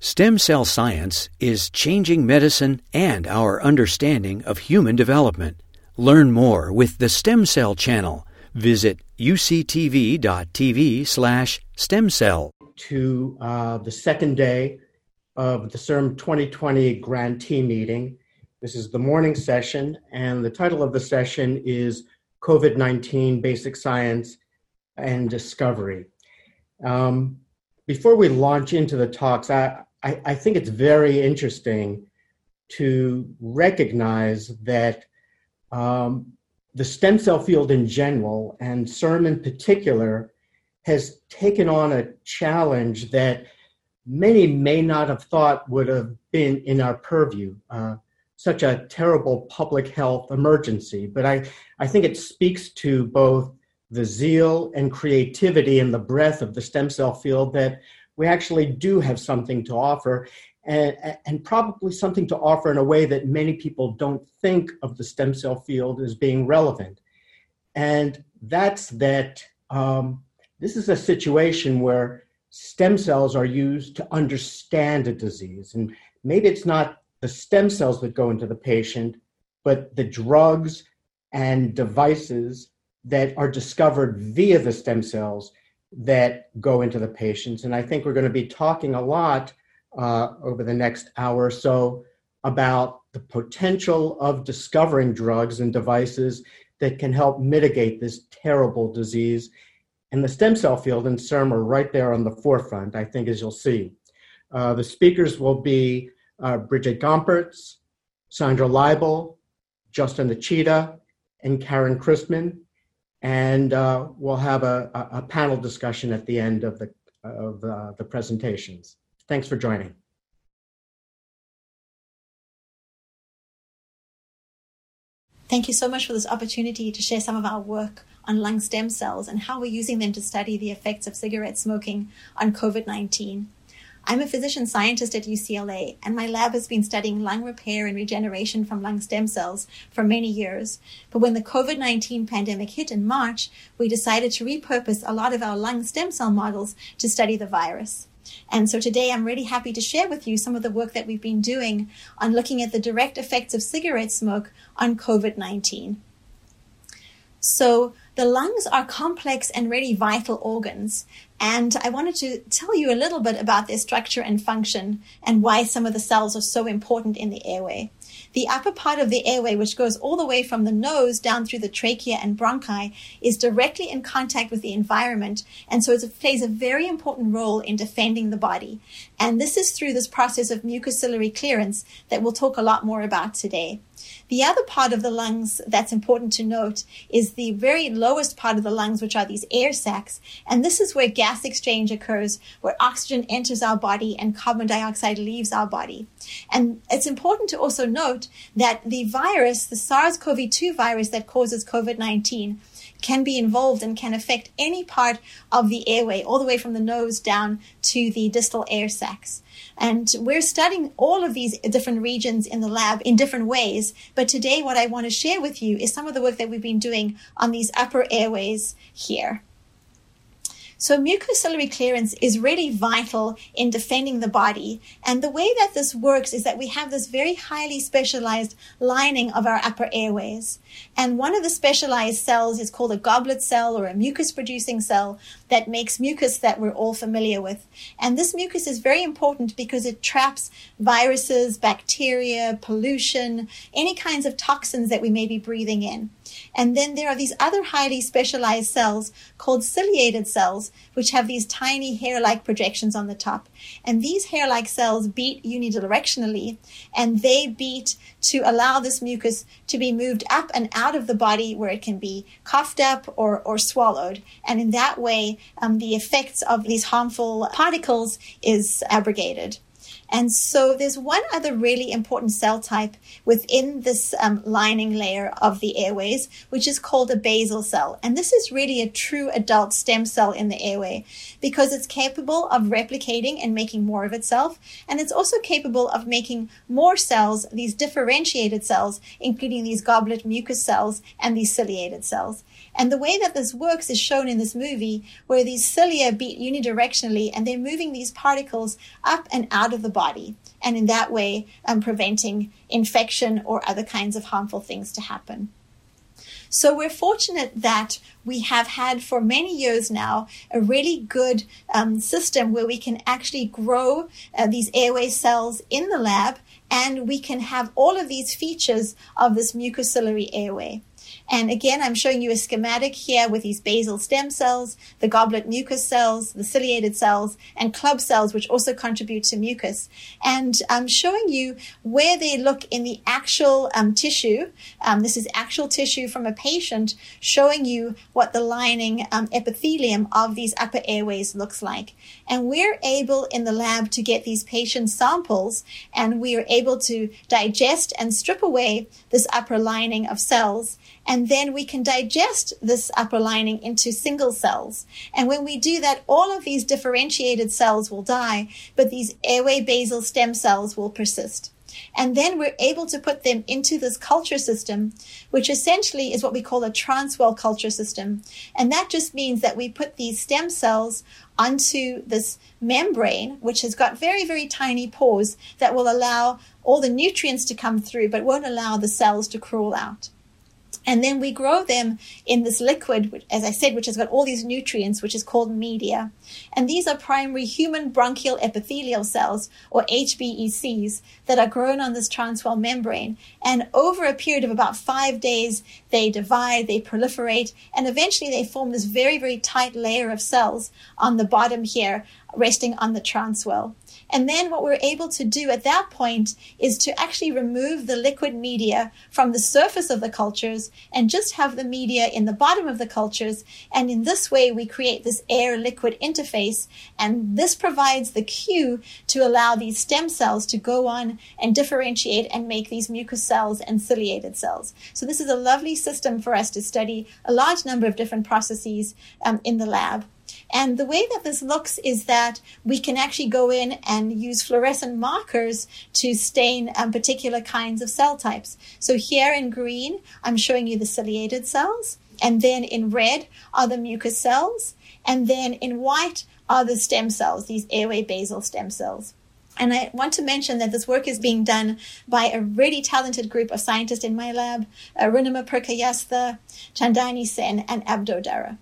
Stem cell science is changing medicine and our understanding of human development. Learn more with the Stem Cell Channel. Visit uctv.tv slash stem cell. To uh, the second day of the CIRM 2020 grantee meeting. This is the morning session, and the title of the session is COVID 19 Basic Science and Discovery. Um, before we launch into the talks, I, I, I think it's very interesting to recognize that um, the stem cell field in general, and CIRM in particular, has taken on a challenge that many may not have thought would have been in our purview. Uh, such a terrible public health emergency. But I, I think it speaks to both the zeal and creativity and the breadth of the stem cell field that we actually do have something to offer and, and probably something to offer in a way that many people don't think of the stem cell field as being relevant. And that's that um, this is a situation where stem cells are used to understand a disease. And maybe it's not the stem cells that go into the patient, but the drugs and devices that are discovered via the stem cells that go into the patients. And I think we're going to be talking a lot uh, over the next hour or so about the potential of discovering drugs and devices that can help mitigate this terrible disease. And the stem cell field and CIRM are right there on the forefront, I think, as you'll see. Uh, the speakers will be uh, Bridget Gompertz, Sandra Leibel, Justin Achita, and Karen Christman and uh, we'll have a, a, panel discussion at the end of the of uh, the presentations. Thanks for joining. Thank you so much for this opportunity to share some of our work on lung stem cells and how we're using them to study the effects of cigarette smoking on COVID 19. I'm a physician scientist at UCLA, and my lab has been studying lung repair and regeneration from lung stem cells for many years. But when the COVID 19 pandemic hit in March, we decided to repurpose a lot of our lung stem cell models to study the virus. And so today I'm really happy to share with you some of the work that we've been doing on looking at the direct effects of cigarette smoke on COVID 19. So, the lungs are complex and really vital organs. And I wanted to tell you a little bit about their structure and function and why some of the cells are so important in the airway. The upper part of the airway, which goes all the way from the nose down through the trachea and bronchi, is directly in contact with the environment. And so it plays a very important role in defending the body. And this is through this process of mucociliary clearance that we'll talk a lot more about today. The other part of the lungs that's important to note is the very lowest part of the lungs, which are these air sacs. And this is where gas exchange occurs, where oxygen enters our body and carbon dioxide leaves our body. And it's important to also note that the virus, the SARS CoV 2 virus that causes COVID 19, can be involved and can affect any part of the airway, all the way from the nose down to the distal air sacs. And we're studying all of these different regions in the lab in different ways. But today, what I want to share with you is some of the work that we've been doing on these upper airways here. So mucociliary clearance is really vital in defending the body. And the way that this works is that we have this very highly specialized lining of our upper airways. And one of the specialized cells is called a goblet cell or a mucus producing cell that makes mucus that we're all familiar with. And this mucus is very important because it traps viruses, bacteria, pollution, any kinds of toxins that we may be breathing in. And then there are these other highly specialized cells called ciliated cells, which have these tiny hair like projections on the top. And these hair like cells beat unidirectionally, and they beat to allow this mucus to be moved up and out of the body where it can be coughed up or, or swallowed. And in that way, um, the effects of these harmful particles is abrogated. And so there's one other really important cell type within this um, lining layer of the airways, which is called a basal cell. And this is really a true adult stem cell in the airway because it's capable of replicating and making more of itself. And it's also capable of making more cells, these differentiated cells, including these goblet mucus cells and these ciliated cells. And the way that this works is shown in this movie where these cilia beat unidirectionally and they're moving these particles up and out of the body. And in that way, um, preventing infection or other kinds of harmful things to happen. So we're fortunate that we have had for many years now a really good um, system where we can actually grow uh, these airway cells in the lab and we can have all of these features of this mucociliary airway. And again, I'm showing you a schematic here with these basal stem cells, the goblet mucus cells, the ciliated cells, and club cells, which also contribute to mucus. And I'm showing you where they look in the actual um, tissue. Um, this is actual tissue from a patient showing you what the lining um, epithelium of these upper airways looks like. And we're able in the lab to get these patient samples and we are able to digest and strip away this upper lining of cells and then we can digest this upper lining into single cells. And when we do that, all of these differentiated cells will die, but these airway basal stem cells will persist. And then we're able to put them into this culture system, which essentially is what we call a transwell culture system. And that just means that we put these stem cells onto this membrane, which has got very, very tiny pores that will allow all the nutrients to come through, but won't allow the cells to crawl out. And then we grow them in this liquid, as I said, which has got all these nutrients, which is called media. And these are primary human bronchial epithelial cells, or HBECs, that are grown on this transwell membrane. And over a period of about five days, they divide, they proliferate, and eventually they form this very, very tight layer of cells on the bottom here, resting on the transwell. And then what we're able to do at that point is to actually remove the liquid media from the surface of the cultures and just have the media in the bottom of the cultures. And in this way, we create this air liquid interface. And this provides the cue to allow these stem cells to go on and differentiate and make these mucous cells and ciliated cells. So this is a lovely system for us to study a large number of different processes um, in the lab. And the way that this looks is that we can actually go in and use fluorescent markers to stain um, particular kinds of cell types. So here in green, I'm showing you the ciliated cells. And then in red are the mucous cells. And then in white are the stem cells, these airway basal stem cells. And I want to mention that this work is being done by a really talented group of scientists in my lab, Arunima Purkayastha, Chandani Sen, and Abdo Dara.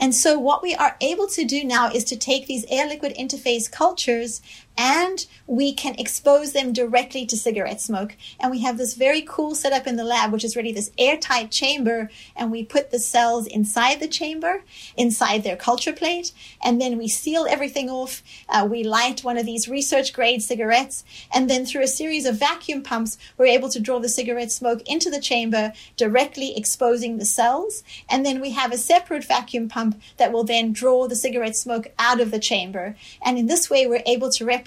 And so what we are able to do now is to take these air liquid interface cultures and we can expose them directly to cigarette smoke. And we have this very cool setup in the lab, which is really this airtight chamber. And we put the cells inside the chamber, inside their culture plate. And then we seal everything off. Uh, we light one of these research grade cigarettes. And then through a series of vacuum pumps, we're able to draw the cigarette smoke into the chamber, directly exposing the cells. And then we have a separate vacuum pump that will then draw the cigarette smoke out of the chamber. And in this way, we're able to replicate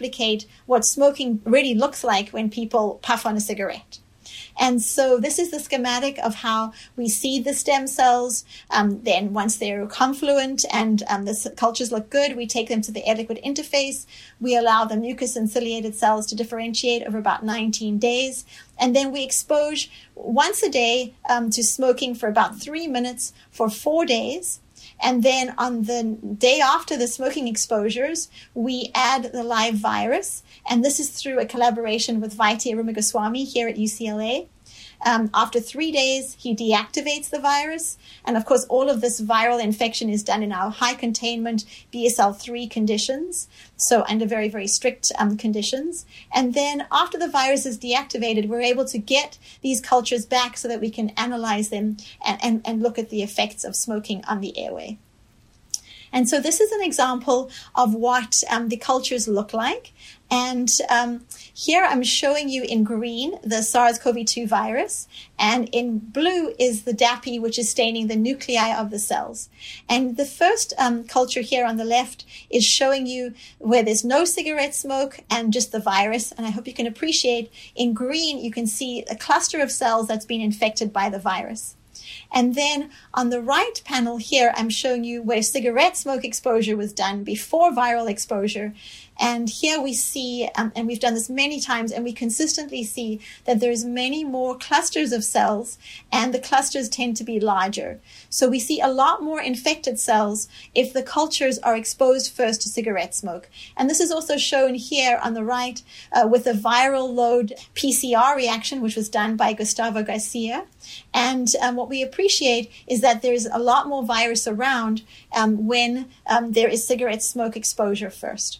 what smoking really looks like when people puff on a cigarette. And so this is the schematic of how we seed the stem cells. Um, then once they're confluent and um, the cultures look good, we take them to the air liquid interface. We allow the mucus and ciliated cells to differentiate over about 19 days. And then we expose once a day um, to smoking for about three minutes for four days. And then on the day after the smoking exposures, we add the live virus. And this is through a collaboration with Vaiti Arumugoswamy here at UCLA. Um, after three days, he deactivates the virus. And of course, all of this viral infection is done in our high containment BSL 3 conditions. So, under very, very strict um, conditions. And then after the virus is deactivated, we're able to get these cultures back so that we can analyze them and, and, and look at the effects of smoking on the airway. And so this is an example of what um, the cultures look like. And um, here I'm showing you in green the SARS-CoV-2 virus, and in blue is the DAPI, which is staining the nuclei of the cells. And the first um, culture here on the left is showing you where there's no cigarette smoke and just the virus. And I hope you can appreciate in green, you can see a cluster of cells that's been infected by the virus. And then on the right panel here, I'm showing you where cigarette smoke exposure was done before viral exposure. And here we see, um, and we've done this many times, and we consistently see that there's many more clusters of cells, and the clusters tend to be larger. So we see a lot more infected cells if the cultures are exposed first to cigarette smoke. And this is also shown here on the right uh, with a viral load PCR reaction, which was done by Gustavo Garcia. And um, what we appreciate is that there's a lot more virus around um, when um, there is cigarette smoke exposure first.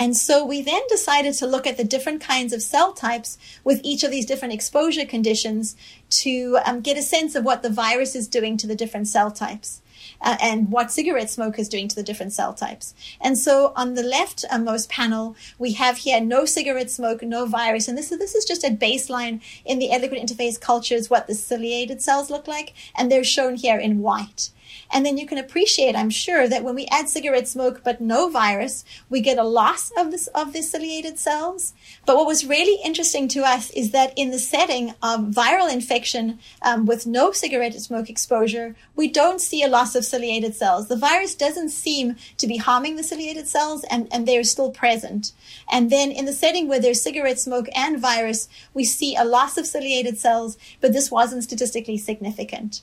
And so we then decided to look at the different kinds of cell types with each of these different exposure conditions to um, get a sense of what the virus is doing to the different cell types. Uh, and what cigarette smoke is doing to the different cell types. And so on the leftmost panel, we have here no cigarette smoke, no virus. And this is, this is just a baseline in the liquid interface cultures, what the ciliated cells look like. And they're shown here in white. And then you can appreciate, I'm sure, that when we add cigarette smoke but no virus, we get a loss of this of the ciliated cells. But what was really interesting to us is that in the setting of viral infection um, with no cigarette smoke exposure, we don't see a loss of ciliated cells. The virus doesn't seem to be harming the ciliated cells, and, and they're still present. And then in the setting where there's cigarette smoke and virus, we see a loss of ciliated cells, but this wasn't statistically significant.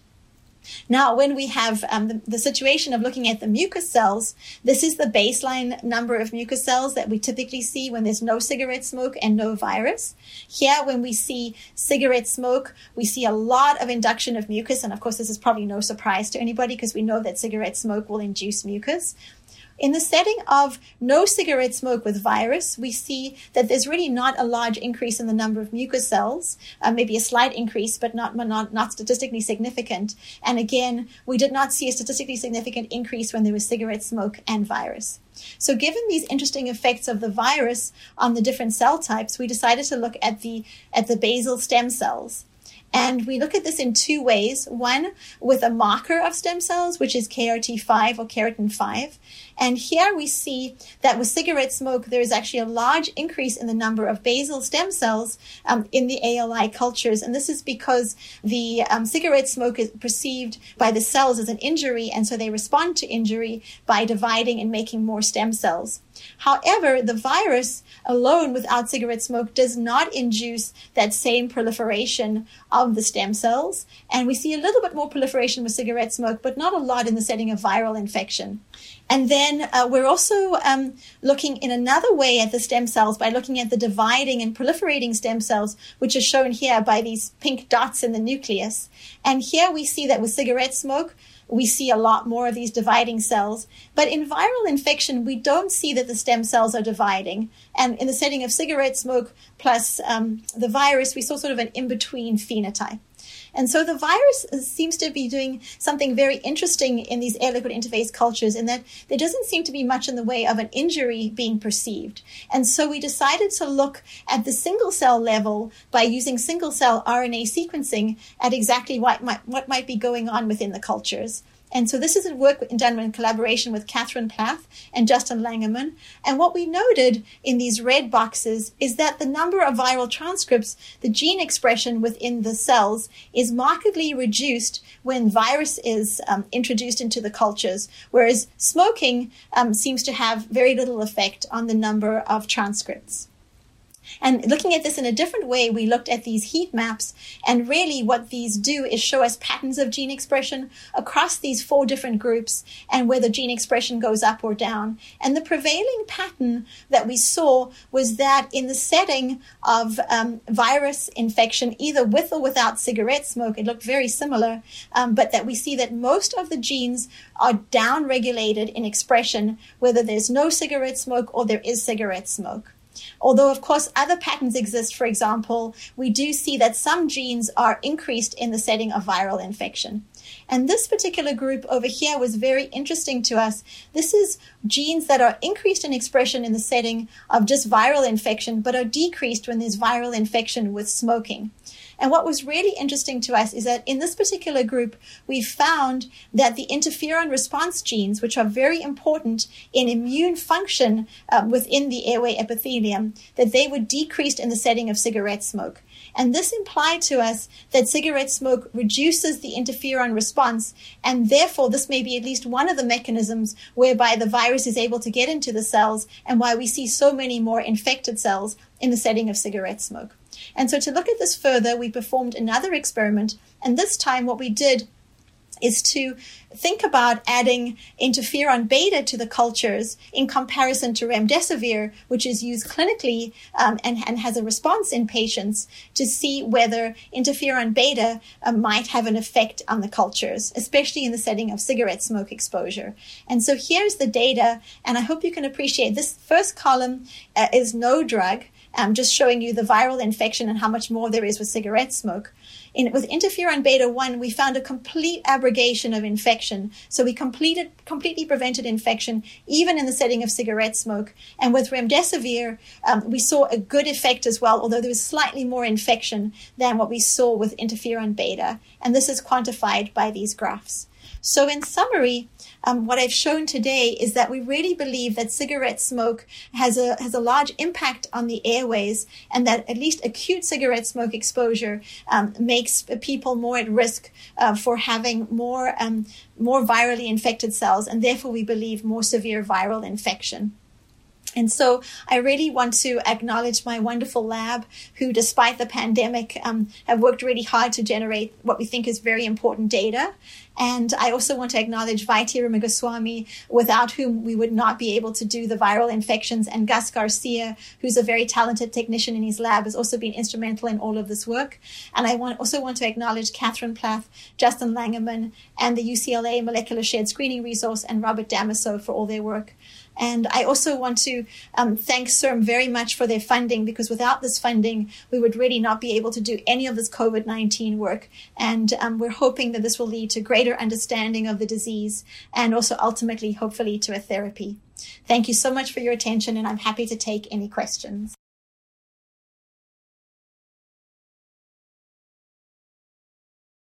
Now, when we have um, the, the, situation of looking at the mucus cells, this is the baseline number of mucus cells that we typically see when there's no cigarette smoke and no virus. Here, when we see cigarette smoke, we see a lot of induction of mucus. And of course, this is probably no surprise to anybody because we know that cigarette smoke will induce mucus. In the setting of no cigarette smoke with virus, we see that there's really not a large increase in the number of mucus cells, uh, maybe a slight increase, but not, not, not statistically significant. And again, we did not see a statistically significant increase when there was cigarette smoke and virus. So given these interesting effects of the virus on the different cell types, we decided to look at the, at the basal stem cells. And we look at this in two ways. One, with a marker of stem cells, which is KRT5 or keratin 5. And here we see that with cigarette smoke, there is actually a large increase in the number of basal stem cells um, in the ALI cultures. And this is because the um, cigarette smoke is perceived by the cells as an injury, and so they respond to injury by dividing and making more stem cells. However, the virus alone without cigarette smoke does not induce that same proliferation of the stem cells. And we see a little bit more proliferation with cigarette smoke, but not a lot in the setting of viral infection. And then uh, we're also um, looking in another way at the stem cells by looking at the dividing and proliferating stem cells, which are shown here by these pink dots in the nucleus. And here we see that with cigarette smoke, we see a lot more of these dividing cells. But in viral infection, we don't see that the stem cells are dividing. And in the setting of cigarette smoke plus um, the virus, we saw sort of an in between phenotype. And so the virus seems to be doing something very interesting in these air liquid interface cultures in that there doesn't seem to be much in the way of an injury being perceived. And so we decided to look at the single cell level by using single cell RNA sequencing at exactly what might, what might be going on within the cultures. And so this is work done in collaboration with Catherine Plath and Justin Langeman. And what we noted in these red boxes is that the number of viral transcripts, the gene expression within the cells, is markedly reduced when virus is um, introduced into the cultures, whereas smoking um, seems to have very little effect on the number of transcripts. And looking at this in a different way, we looked at these heat maps, and really what these do is show us patterns of gene expression across these four different groups and whether gene expression goes up or down. And the prevailing pattern that we saw was that in the setting of um, virus infection, either with or without cigarette smoke, it looked very similar, um, but that we see that most of the genes are down regulated in expression, whether there's no cigarette smoke or there is cigarette smoke. Although, of course, other patterns exist. For example, we do see that some genes are increased in the setting of viral infection. And this particular group over here was very interesting to us. This is genes that are increased in expression in the setting of just viral infection, but are decreased when there's viral infection with smoking. And what was really interesting to us is that in this particular group, we found that the interferon response genes, which are very important in immune function um, within the airway epithelium, that they were decreased in the setting of cigarette smoke. And this implied to us that cigarette smoke reduces the interferon response. And therefore, this may be at least one of the mechanisms whereby the virus is able to get into the cells and why we see so many more infected cells in the setting of cigarette smoke. And so to look at this further, we performed another experiment. And this time, what we did is to think about adding interferon beta to the cultures in comparison to remdesivir, which is used clinically um, and, and, has a response in patients to see whether interferon beta uh, might have an effect on the cultures, especially in the setting of cigarette smoke exposure. And so here's the data, and I hope you can appreciate this first column uh, is no drug. I'm just showing you the viral infection and how much more there is with cigarette smoke. In, with interferon beta 1, we found a complete abrogation of infection. So we completed, completely prevented infection, even in the setting of cigarette smoke. And with remdesivir, um, we saw a good effect as well, although there was slightly more infection than what we saw with interferon beta. And this is quantified by these graphs. So, in summary, um, what I've shown today is that we really believe that cigarette smoke has a has a large impact on the airways, and that at least acute cigarette smoke exposure um, makes people more at risk uh, for having more um, more virally infected cells, and therefore we believe more severe viral infection. And so I really want to acknowledge my wonderful lab who, despite the pandemic, um, have worked really hard to generate what we think is very important data. And I also want to acknowledge Vaiti Ramaswamy, without whom we would not be able to do the viral infections, and Gus Garcia, who's a very talented technician in his lab, has also been instrumental in all of this work. And I want, also want to acknowledge Catherine Plath, Justin Langeman, and the UCLA Molecular Shared Screening Resource, and Robert Damiso for all their work. And I also want to um, thank CIRM very much for their funding because without this funding, we would really not be able to do any of this COVID 19 work. And um, we're hoping that this will lead to greater understanding of the disease and also ultimately, hopefully, to a therapy. Thank you so much for your attention, and I'm happy to take any questions.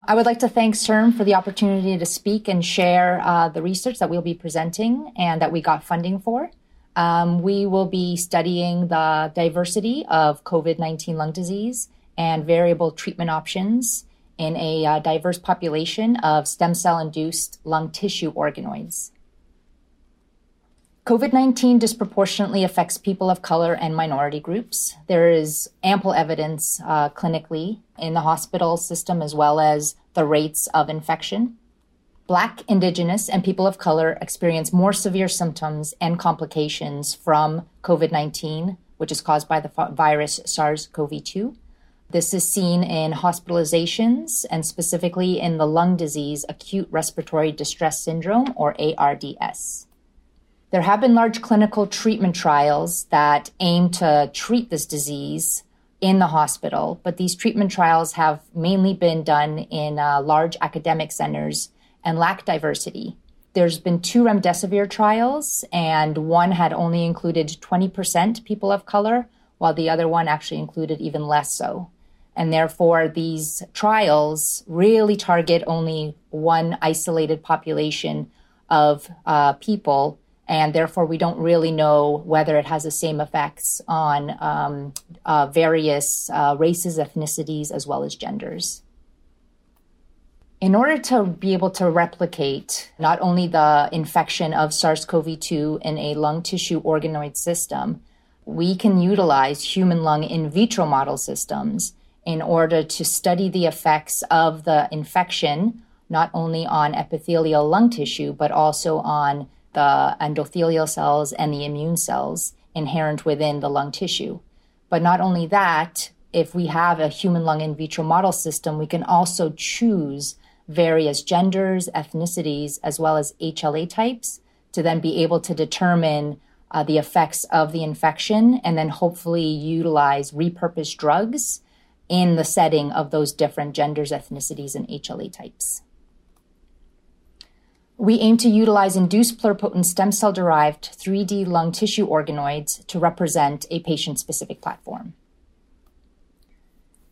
I would like to thank CIRM for the opportunity to speak and share uh, the research that we'll be presenting and that we got funding for. Um, we will be studying the diversity of COVID 19 lung disease and variable treatment options in a uh, diverse population of stem cell induced lung tissue organoids. COVID 19 disproportionately affects people of color and minority groups. There is ample evidence uh, clinically in the hospital system as well as the rates of infection. Black, Indigenous, and people of color experience more severe symptoms and complications from COVID 19, which is caused by the virus SARS CoV 2. This is seen in hospitalizations and specifically in the lung disease acute respiratory distress syndrome or ARDS. There have been large clinical treatment trials that aim to treat this disease in the hospital, but these treatment trials have mainly been done in uh, large academic centers and lack diversity. There's been two remdesivir trials, and one had only included 20% people of color, while the other one actually included even less so. And therefore, these trials really target only one isolated population of uh, people and therefore we don't really know whether it has the same effects on um, uh, various uh, races, ethnicities, as well as genders. In order to be able to replicate not only the infection of SARS CoV 2 in a lung tissue organoid system, we can utilize human lung in vitro model systems in order to study the effects of the infection not only on epithelial lung tissue, but also on the endothelial cells and the immune cells inherent within the lung tissue. But not only that, if we have a human lung in vitro model system, we can also choose various genders, ethnicities, as well as HLA types to then be able to determine uh, the effects of the infection and then hopefully utilize repurposed drugs in the setting of those different genders, ethnicities, and HLA types. We aim to utilize induced pluripotent stem cell derived 3D lung tissue organoids to represent a patient specific platform.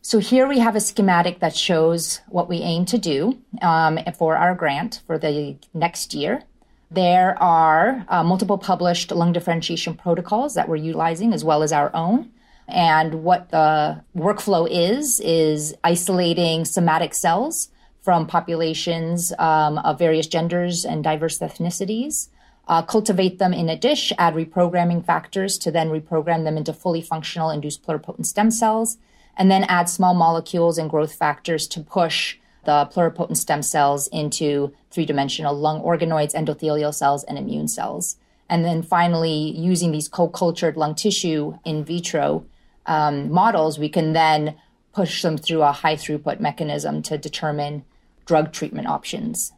So here we have a schematic that shows what we aim to do um, for our grant for the next year. There are uh, multiple published lung differentiation protocols that we're utilizing as well as our own. And what the workflow is, is isolating somatic cells from populations um, of various genders and diverse ethnicities. Uh, cultivate them in a dish, add reprogramming factors to then reprogram them into fully functional induced pluripotent stem cells, and then add small molecules and growth factors to push the pluripotent stem cells into three dimensional lung organoids, endothelial cells, and immune cells. And then finally, using these co cultured lung tissue in vitro um, models, we can then push them through a high throughput mechanism to determine drug treatment options.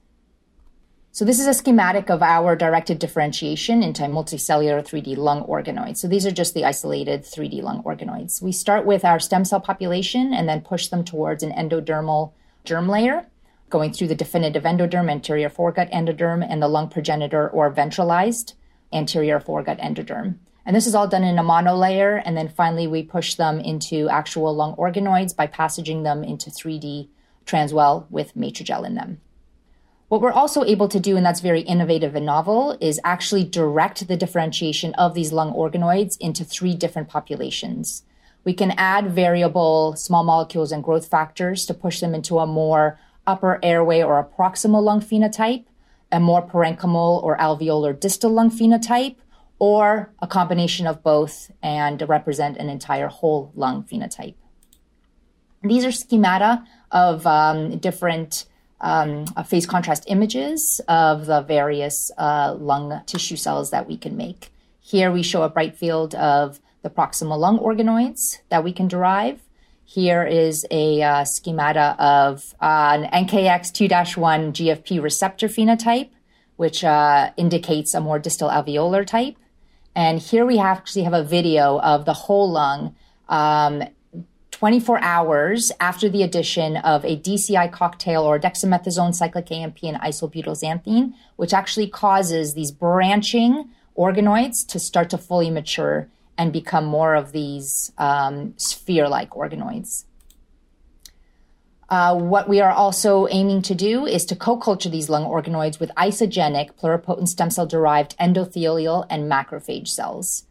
So this is a schematic of our directed differentiation into multicellular 3D lung organoids. So these are just the isolated 3D lung organoids. We start with our stem cell population and then push them towards an endodermal germ layer, going through the definitive endoderm, anterior foregut endoderm, and the lung progenitor or ventralized anterior foregut endoderm. And this is all done in a monolayer. And then finally, we push them into actual lung organoids by passaging them into 3D transwell with Matrigel in them. What we're also able to do, and that's very innovative and novel, is actually direct the differentiation of these lung organoids into three different populations. We can add variable small molecules and growth factors to push them into a more upper airway or a proximal lung phenotype, a more parenchymal or alveolar distal lung phenotype, or a combination of both and represent an entire whole lung phenotype. These are schemata of um, different um, uh, phase contrast images of the various uh, lung tissue cells that we can make. Here we show a bright field of the proximal lung organoids that we can derive. Here is a uh, schemata of uh, an NKX 2 1 GFP receptor phenotype, which uh, indicates a more distal alveolar type. And here we actually have a video of the whole lung um, 24 hours after the addition of a DCI cocktail or dexamethasone, cyclic AMP, and isobutylxanthine, which actually causes these branching organoids to start to fully mature and become more of these um, sphere like organoids. Uh, what we are also aiming to do is to co culture these lung organoids with isogenic pluripotent stem cell derived endothelial and macrophage cells.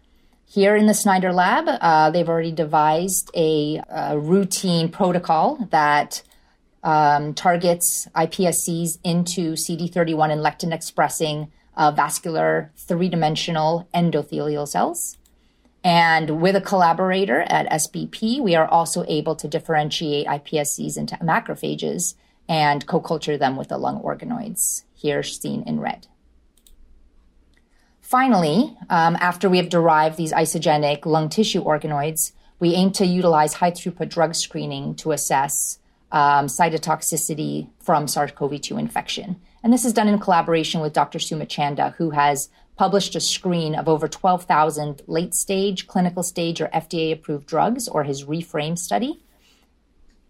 Here in the Snyder lab, uh, they've already devised a, a routine protocol that um, targets iPSCs into CD31 and lectin expressing uh, vascular three dimensional endothelial cells. And with a collaborator at SBP, we are also able to differentiate iPSCs into macrophages and co culture them with the lung organoids, here seen in red. Finally, um, after we have derived these isogenic lung tissue organoids, we aim to utilize high throughput drug screening to assess um, cytotoxicity from SARS CoV 2 infection. And this is done in collaboration with Dr. Suma Chanda, who has published a screen of over 12,000 late stage, clinical stage, or FDA approved drugs, or his REFRAME study.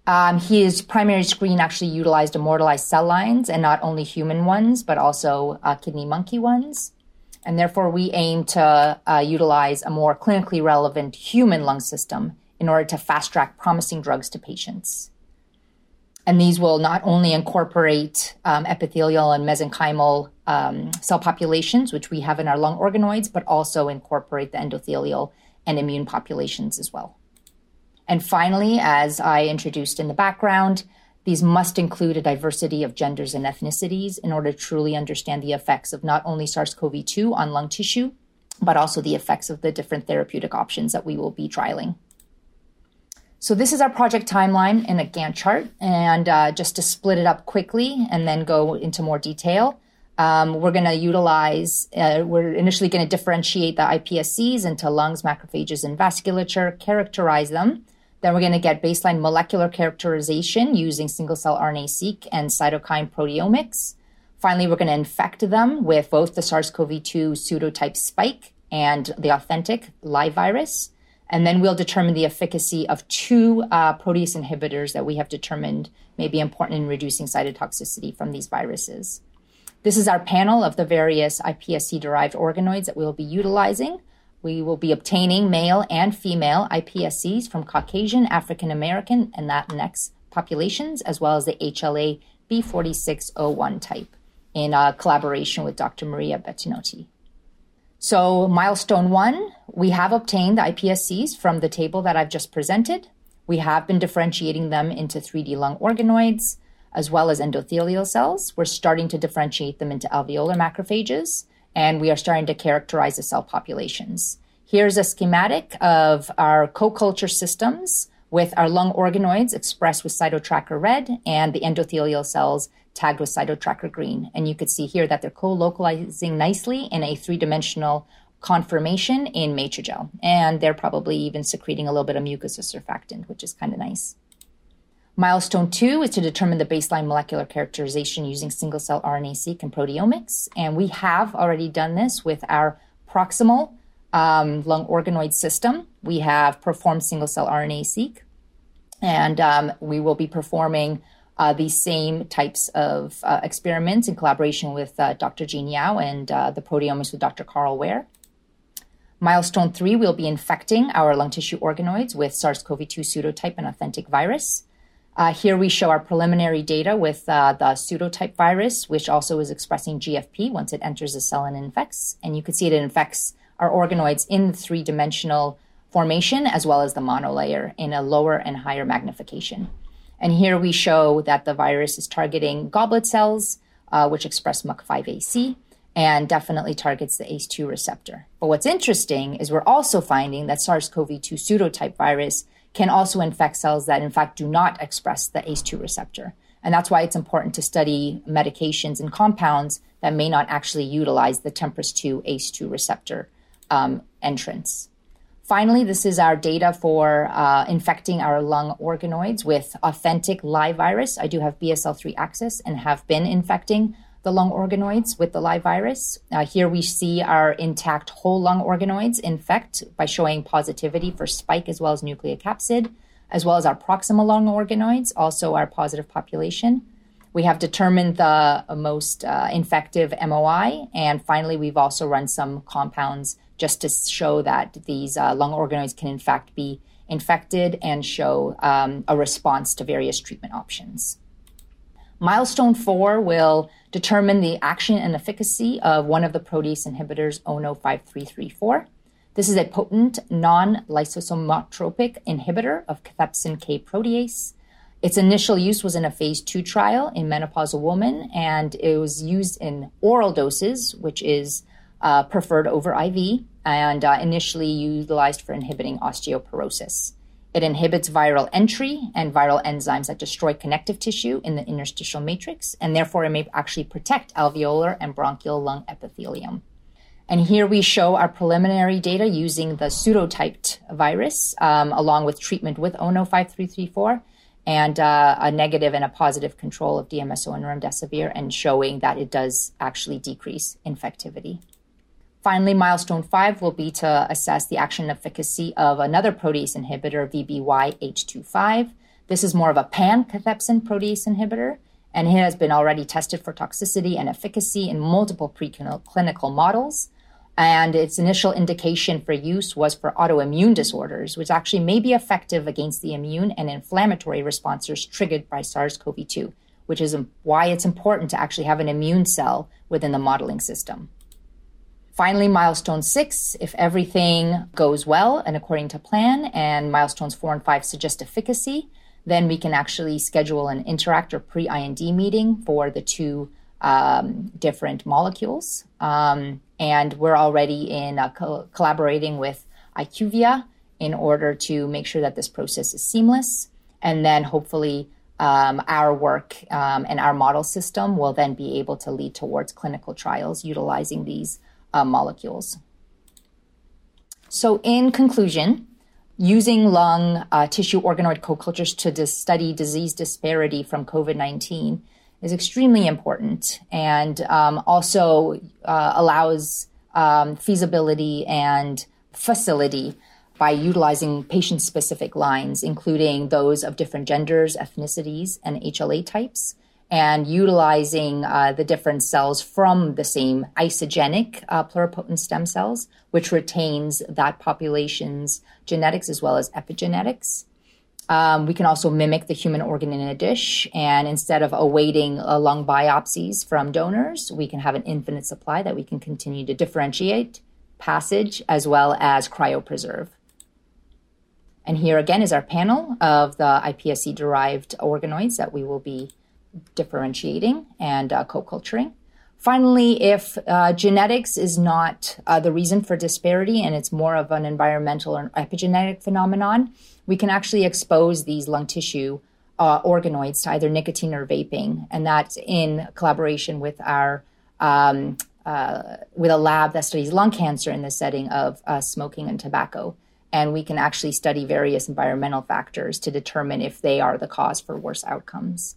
Um, his primary screen actually utilized immortalized cell lines and not only human ones, but also uh, kidney monkey ones and therefore we aim to uh, utilize a more clinically relevant human lung system in order to fast track promising drugs to patients. And these will not only incorporate um, epithelial and mesenchymal um, cell populations, which we have in our lung organoids, but also incorporate the endothelial and immune populations as well. And finally, as I introduced in the background, these must include a diversity of genders and ethnicities in order to truly understand the effects of not only SARS CoV 2 on lung tissue, but also the effects of the different therapeutic options that we will be trialing. So, this is our project timeline in a Gantt chart. And uh, just to split it up quickly and then go into more detail, um, we're going to utilize, uh, we're initially going to differentiate the iPSCs into lungs, macrophages, and vasculature, characterize them then we're going to get baseline molecular characterization using single cell RNA seq and cytokine proteomics. Finally, we're going to infect them with both the SARS CoV 2 pseudotype spike and the authentic live virus. And then we'll determine the efficacy of two uh, protease inhibitors that we have determined may be important in reducing cytotoxicity from these viruses. This is our panel of the various iPSC derived organoids that we'll be utilizing. We will be obtaining male and female iPSCs from Caucasian, African American, and Latinx populations, as well as the HLA B4601 type in uh, collaboration with Dr. Maria Bettinotti. So, milestone one, we have obtained the iPSCs from the table that I've just presented. We have been differentiating them into 3D lung organoids. as well as endothelial cells. We're starting to differentiate them into alveolar macrophages, and we are starting to characterize the cell populations. Here's a schematic of our co-culture systems with our lung organoids expressed with cytotracker red and the endothelial cells tagged with cytotracker green. And you could see here that they're co-localizing nicely in a three-dimensional conformation in Matrigel. And they're probably even secreting a little bit of mucus or surfactant, which is kind of nice. Milestone two is to determine the baseline molecular characterization using single cell RNA-seq and proteomics. And we have already done this with our proximal um, lung organoid system. We have performed single cell RNA-seq, and um, we will be performing uh, these same types of uh, experiments in collaboration with uh, Dr. Jean Yao and uh, the proteomics with Dr. Carl Ware. Milestone three, we'll be infecting our lung tissue organoids with SARS CoV 2 pseudotype and authentic virus. Uh, here we show our preliminary data with uh, the pseudotype virus, which also is expressing GFP once it enters the cell and infects. And you can see it infects our organoids in the three dimensional formation as well as the monolayer in a lower and higher magnification. And here we show that the virus is targeting goblet cells, uh, which express MUC5AC, and definitely targets the ACE2 receptor. But what's interesting is we're also finding that SARS CoV 2 pseudotype virus can also infect cells that, in fact, do not express the ACE2 receptor. And that's why it's important to study medications and compounds that may not actually utilize the TMPRSS2 ACE2 receptor um, entrance. Finally, this is our data for uh, infecting our lung organoids with authentic live virus. I do have BSL3 access and have been infecting the lung organoids with the live virus. Uh, here we see our intact whole lung organoids infect by showing positivity for spike as well as nucleocapsid, as well as our proximal lung organoids, also our positive population. We have determined the most uh, infective MOI, and finally, we've also run some compounds just to show that these uh, lung organoids can, in fact, be infected and show um, a response to various treatment options. Milestone four will determine the action and efficacy of one of the protease inhibitors, ONO 5334. This is a potent non lysosomotropic inhibitor of cathepsin K protease. Its initial use was in a phase two trial in menopausal women, and it was used in oral doses, which is uh, preferred over IV, and uh, initially utilized for inhibiting osteoporosis. It inhibits viral entry and viral enzymes that destroy connective tissue in the interstitial matrix, and therefore it may actually protect alveolar and bronchial lung epithelium. And here we show our preliminary data using the pseudotyped virus, um, along with treatment with ONO 5334 and uh, a negative and a positive control of DMSO and remdesivir, and showing that it does actually decrease infectivity. Finally, milestone five will be to assess the action efficacy of another protease inhibitor, VBY-H25. This is more of a pan-cathepsin protease inhibitor, and it has been already tested for toxicity and efficacy in multiple preclinical models. And its initial indication for use was for autoimmune disorders, which actually may be effective against the immune and inflammatory responses triggered by SARS CoV 2, which is why it's important to actually have an immune cell within the modeling system. Finally, milestone six, if everything goes well and according to plan, and milestones four and five suggest efficacy, then we can actually schedule an interact or pre IND meeting for the two um, different molecules. Um, and we're already in uh, co- collaborating with IQVIA in order to make sure that this process is seamless. And then hopefully, um, our work um, and our model system will then be able to lead towards clinical trials utilizing these uh, molecules. So, in conclusion, using lung uh, tissue organoid co cultures to dis- study disease disparity from COVID 19 is extremely important and um, also uh, allows um, feasibility and facility by utilizing patient specific lines, including those of different genders, ethnicities, and HLA types and utilizing uh, the different cells from the same isogenic uh, pluripotent stem cells, which retains that population's genetics as well as epigenetics. Um, we can also mimic the human organ in a dish, and instead of awaiting uh, lung biopsies from donors, we can have an infinite supply that we can continue to differentiate, passage, as well as cryopreserve. And here again is our panel of the iPSC derived organoids that we will be differentiating and uh, co-culturing. Finally, if uh, genetics is not uh, the reason for disparity and it's more of an environmental or epigenetic phenomenon, we can actually expose these lung tissue uh, organoids to either nicotine or vaping, and that's in collaboration with our um, uh, with a lab that studies lung cancer in the setting of uh, smoking and tobacco. And we can actually study various environmental factors to determine if they are the cause for worse outcomes.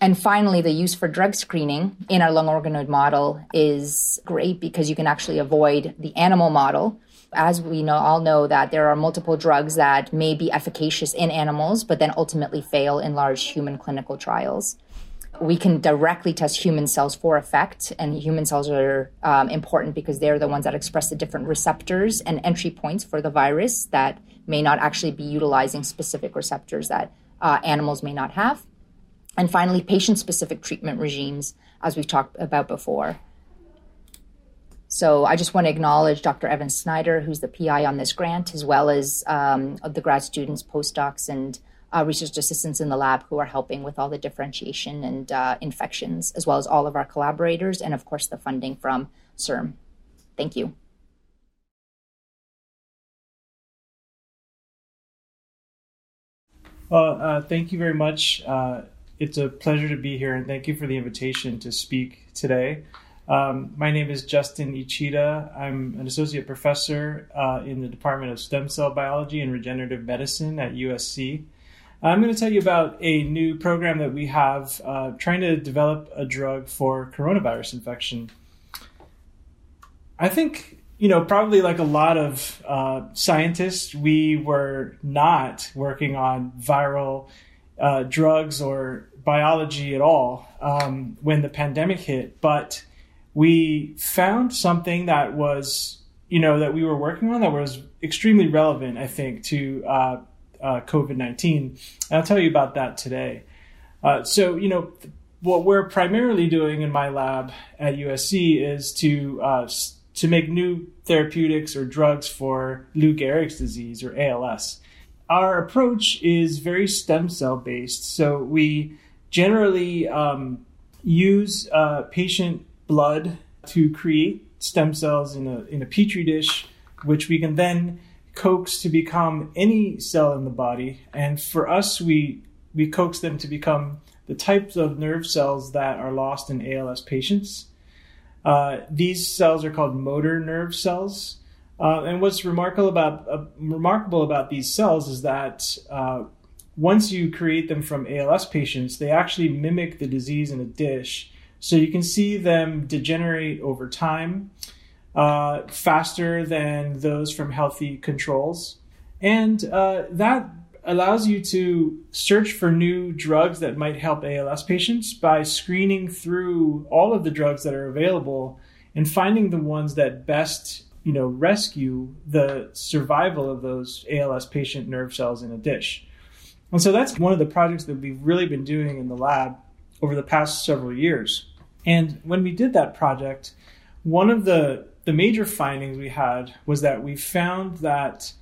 And finally, the use for drug screening in our lung organoid model is great because you can actually avoid the animal model. As we know, all know that there are multiple drugs that may be efficacious in animals, but then ultimately fail in large human clinical trials we can directly test human cells for effect, and human cells are um, important because they're the ones that express the different receptors and entry points for the virus that may not actually be utilizing specific receptors that uh, animals may not have. And finally, patient specific treatment regimes, as we've talked about before. So I just want to acknowledge Dr. Evan Snyder, who's the PI on this grant, as well as um, the grad students, postdocs, and uh, research assistants in the lab who are helping with all the differentiation and uh, infections, as well as all of our collaborators, and of course the funding from CIRM. Thank you. Well, uh, thank you very much. Uh, it's a pleasure to be here, and thank you for the invitation to speak today. Um, my name is Justin Ichida. I'm an associate professor uh, in the Department of Stem Cell Biology and Regenerative Medicine at USC. I'm going to tell you about a new program that we have uh, trying to develop a drug for coronavirus infection. I think, you know, probably like a lot of uh, scientists, we were not working on viral uh, drugs or biology at all um, when the pandemic hit, but we found something that was, you know, that we were working on that was extremely relevant, I think, to uh, uh, COVID 19. I'll tell you about that today. Uh, so, you know, what we're primarily doing in my lab at USC is to uh, to make new therapeutics or drugs for Lou Gehrig's disease or ALS. Our approach is very stem cell based, so we generally um, use uh, patient blood to create stem cells in a in a petri dish, which we can then coax to become any cell in the body, and for us, we we coax them to become the types of nerve cells that are lost in ALS patients. Uh, these cells are called motor nerve cells, uh, and what's remarkable about uh, remarkable about these cells is that uh, once you create them from ALS patients, they actually mimic the disease in a dish. So you can see them degenerate over time uh, faster than those from healthy controls. And uh, that allows you to search for new drugs that might help ALS patients by screening through all of the drugs that are available and finding the ones that best you know rescue the survival of those ALS patient nerve cells in a dish. And so that's one of the projects that we've really been doing in the lab over the past several years. And when we did that project, one of the the major findings we had was that we found that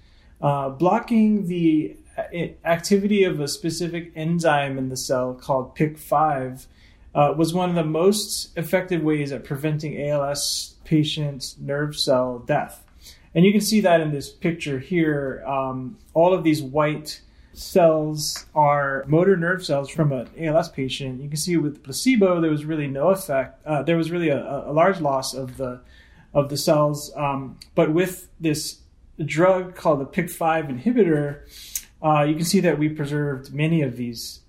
uh, blocking the uh, activity of a specific enzyme in the cell called PIK5 uh, was one of the most effective ways at preventing ALS patients' nerve cell death. And you can see that in this picture here. Um, all of these white cells are motor nerve cells from an ALS patient. You can see with placebo, there was really no effect. Uh, there was really a, a large loss of the of the cells. Um, but with this drug called the PIK5 inhibitor, uh, you can see that we preserved many of these.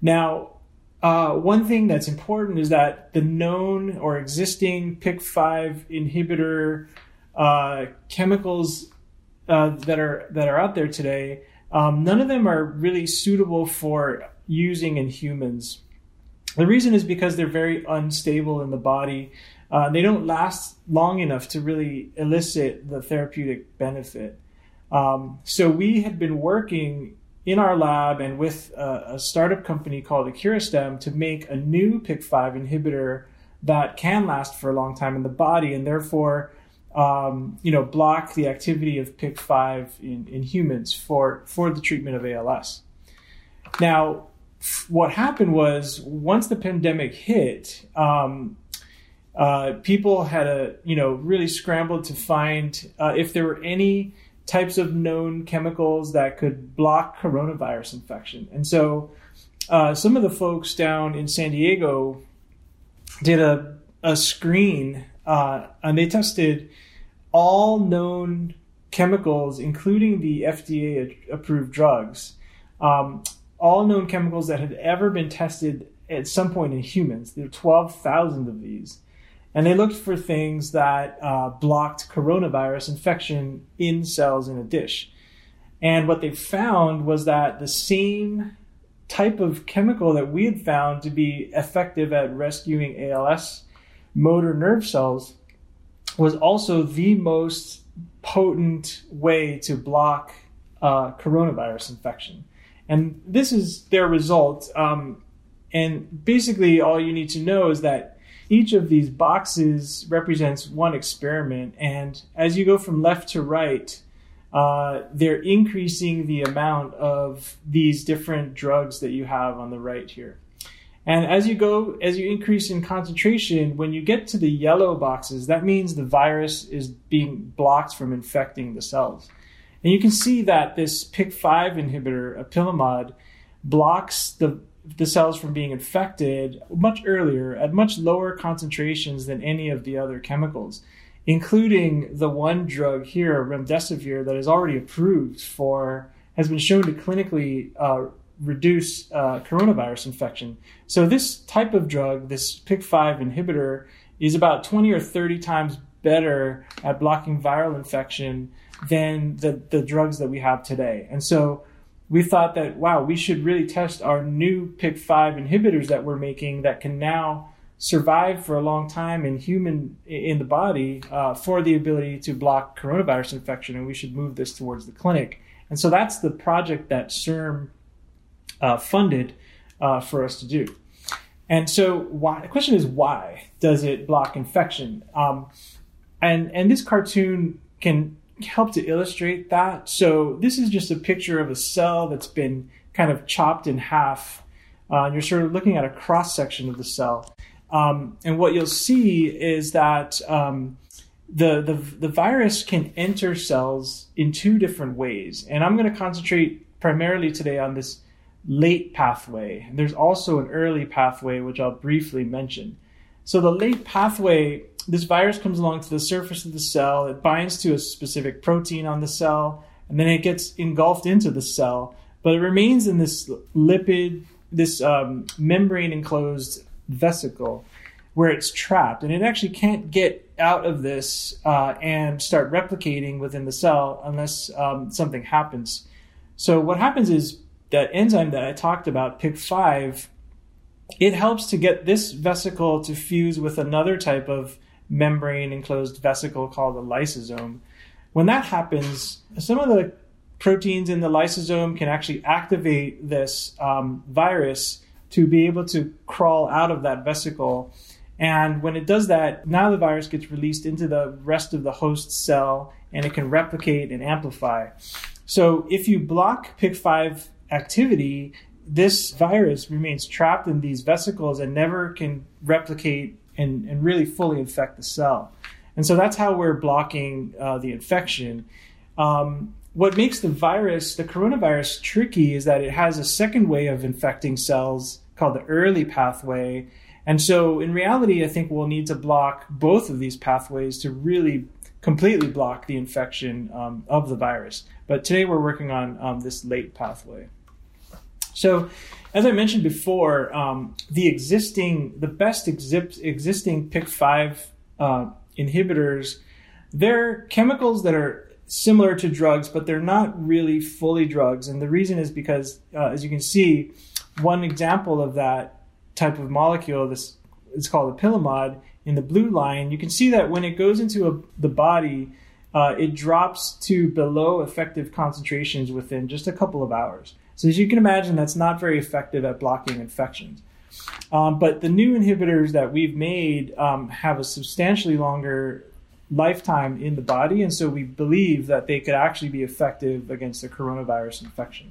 Now, uh, one thing that's important is that the known or existing PIK5 inhibitor uh, chemicals uh, that are that are out there today, um, none of them are really suitable for using in humans. The reason is because they're very unstable in the body. Uh, they don't last long enough to really elicit the therapeutic benefit. Um, so we had been working in our lab and with a, a startup company called Acuristem to make a new PIK5 inhibitor that can last for a long time in the body and therefore um, you know block the activity of PIK5 in, in humans for for the treatment of ALS. Now what happened was once the pandemic hit, um, uh, people had a you know really scrambled to find uh, if there were any types of known chemicals that could block coronavirus infection, and so uh, some of the folks down in San Diego did a a screen uh, and they tested all known chemicals, including the FDA approved drugs, um, all known chemicals that had ever been tested at some point in humans. There were 12,000 of these. And they looked for things that uh, blocked coronavirus infection in cells in a dish. And what they found was that the same type of chemical that we had found to be effective at rescuing ALS motor nerve cells was also the most potent way to block uh, coronavirus infection. And this is their result. Um, and basically, all you need to know is that each of these boxes represents one experiment. And as you go from left to right, uh, they're increasing the amount of these different drugs that you have on the right here. And as you go, as you increase in concentration, when you get to the yellow boxes, that means the virus is being blocked from infecting the cells. And you can see that this PIK5 inhibitor, apilimumab, blocks the, the cells from being infected much earlier at much lower concentrations than any of the other chemicals, including the one drug here, remdesivir, that is already approved for, has been shown to clinically uh, reduce uh, coronavirus infection. So this type of drug, this PIK5 inhibitor, is about 20 or 30 times better at blocking viral infection than the, the drugs that we have today. And so we thought that, wow, we should really test our new PIK5 inhibitors that we're making that can now survive for a long time in human in the body uh, for the ability to block coronavirus infection and we should move this towards the clinic and so that's the project that CIRM uh, funded uh, for us to do. And so, why, the question is, why does it block infection? Um, and and this cartoon can help to illustrate that. So this is just a picture of a cell that's been kind of chopped in half. Uh, you're sort of looking at a cross section of the cell. Um, and what you'll see is that um, the, the the virus can enter cells in two different ways. And I'm going to concentrate primarily today on this late pathway. There's also an early pathway, which I'll briefly mention. So, the late pathway, this virus comes along to the surface of the cell, it binds to a specific protein on the cell, and then it gets engulfed into the cell, but it remains in this lipid, this um, membrane enclosed vesicle where it's trapped, and it actually can't get out of this uh, and start replicating within the cell unless um, something happens. So, what happens is that enzyme that I talked about, PIC5, it helps to get this vesicle to fuse with another type of membrane enclosed vesicle called a lysosome. When that happens, some of the proteins in the lysosome can actually activate this um, virus to be able to crawl out of that vesicle. And when it does that, now the virus gets released into the rest of the host cell and it can replicate and amplify. So if you block PIK5 activity, this virus remains trapped in these vesicles and never can replicate and, and really fully infect the cell. And so that's how we're blocking uh, the infection. Um, what makes the virus, the coronavirus, tricky is that it has a second way of infecting cells called the early pathway. And so, in reality, I think we'll need to block both of these pathways to really completely block the infection um, of the virus. But today we're working on um, this late pathway. So, as I mentioned before, um, the existing, the best exi- existing PIK5 uh, inhibitors, they're chemicals that are similar to drugs, but they're not really fully drugs. And the reason is because, uh, as you can see, one example of that type of molecule, this is called apilimumab, in the blue line, you can see that when it goes into a, the body, uh, it drops to below effective concentrations within just a couple of hours. So as you can imagine, that's not very effective at blocking infections. Um, but the new inhibitors that we've made um, have a substantially longer lifetime in the body, and so we believe that they could actually be effective against the coronavirus infection.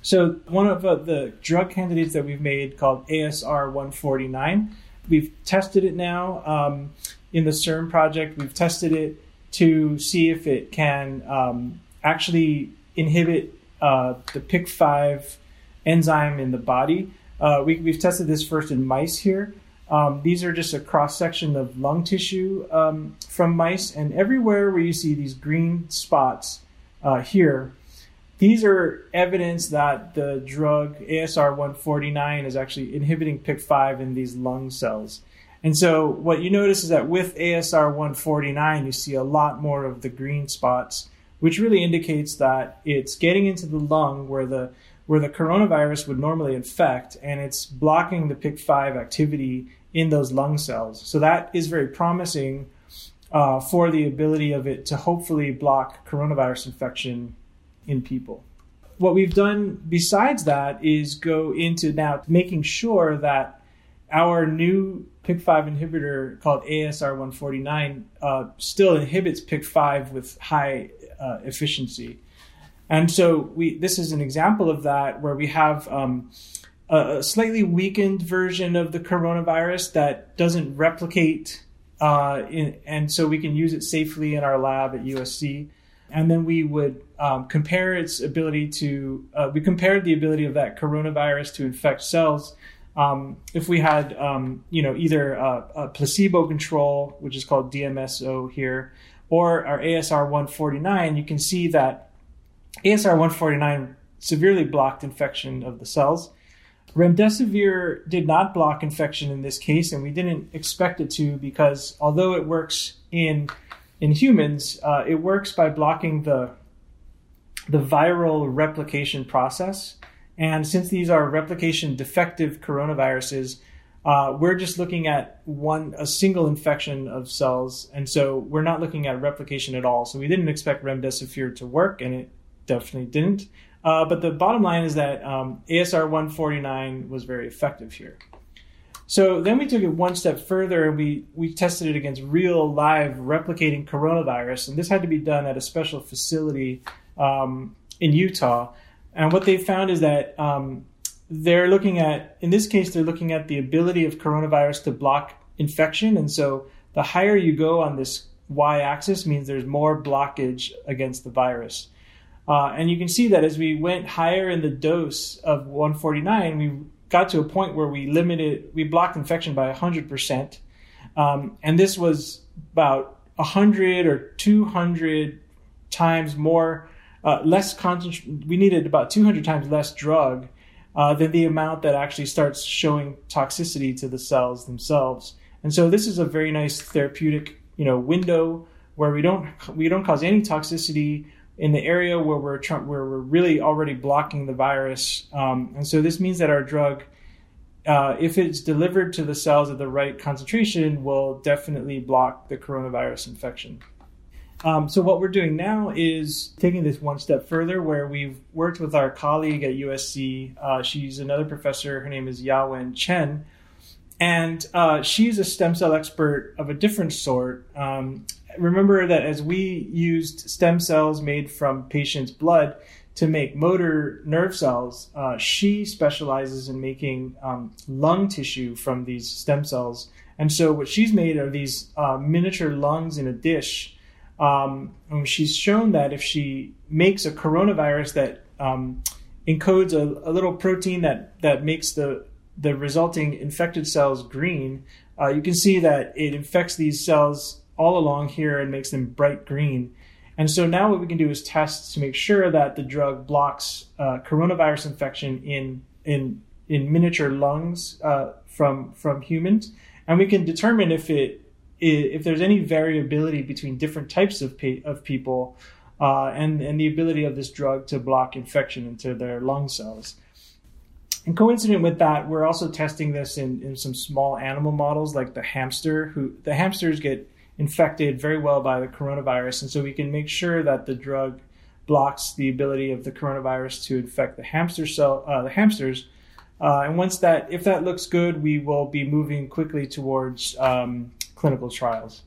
So one of uh, the drug candidates that we've made called ASR 149, we've tested it now um, in the CERM project. We've tested it to see if it can um, actually inhibit uh, the PIK5 enzyme in the body. Uh, we, have tested this first in mice here. Um, these are just a cross section of lung tissue um, from mice, and everywhere where you see these green spots uh, here, these are evidence that the drug ASR 149 is actually inhibiting PIK5 in these lung cells. And so, what you notice is that with ASR 149, you see a lot more of the green spots, which really indicates that it's getting into the lung where the where the coronavirus would normally infect, and it's blocking the PIK5 activity in those lung cells. So that is very promising uh, for the ability of it to hopefully block coronavirus infection in people. What we've done besides that is go into now making sure that our new PIK5 inhibitor called ASR 149 uh, still inhibits PIK5 with high uh, efficiency. And so we this is an example of that where we have um, a slightly weakened version of the coronavirus that doesn't replicate, uh, in, and so we can use it safely in our lab at USC. And then we would um, compare its ability to, uh, we compared the ability of that coronavirus to infect cells. Um, if we had, um, you know, either a, a, placebo control, which is called DMSO here, or our ASR 149, you can see that ASR 149 severely blocked infection of the cells. Remdesivir did not block infection in this case, and we didn't expect it to because although it works in in humans, uh, it works by blocking the the viral replication process. And since these are replication defective coronaviruses, uh, we're just looking at one a single infection of cells, and so we're not looking at replication at all. So we didn't expect remdesivir to work, and it definitely didn't. Uh, but the bottom line is that um, ASR 149 was very effective here. So then we took it one step further and we, we tested it against real live replicating coronavirus. And this had to be done at a special facility um, in Utah. And what they found is that um, they're looking at, in this case, they're looking at the ability of coronavirus to block infection. And so the higher you go on this y axis means there's more blockage against the virus. Uh, and you can see that as we went higher in the dose of 149, we got to a point where we limited, we blocked infection by 100%. Um, and this was about 100 or 200 times more, uh, less concentration. We needed about 200 times less drug uh, than the amount that actually starts showing toxicity to the cells themselves. And so this is a very nice therapeutic, you know, window where we don't we don't cause any toxicity in the area where we're where we're really already blocking the virus. Um, and so this means that our drug, uh, if it's delivered to the cells at the right concentration, will definitely block the coronavirus infection. Um, so what we're doing now is taking this one step further, where we've worked with our colleague at USC. Uh, she's another professor. Her name is Yawen Chen. And uh, she's a stem cell expert of a different sort. Um, remember that as we used stem cells made from patients' blood to make motor nerve cells, uh, she specializes in making um, lung tissue from these stem cells. And so, what she's made are these uh, miniature lungs in a dish. Um, and she's shown that if she makes a coronavirus that um, encodes a, a, little protein that, that makes the, the resulting infected cells green, uh, you can see that it infects these cells all along here and makes them bright green. And so now what we can do is test to make sure that the drug blocks uh, coronavirus infection in in in miniature lungs uh, from from humans, and we can determine if it if there's any variability between different types of pa- of people, uh, and and the ability of this drug to block infection into their lung cells. And coincident with that, we're also testing this in, in some small animal models like the hamster, who the hamsters get infected very well by the coronavirus. And so we can make sure that the drug blocks the ability of the coronavirus to infect the hamster cell, uh, the hamsters. Uh, and once that, if that looks good, we will be moving quickly towards um, clinical trials.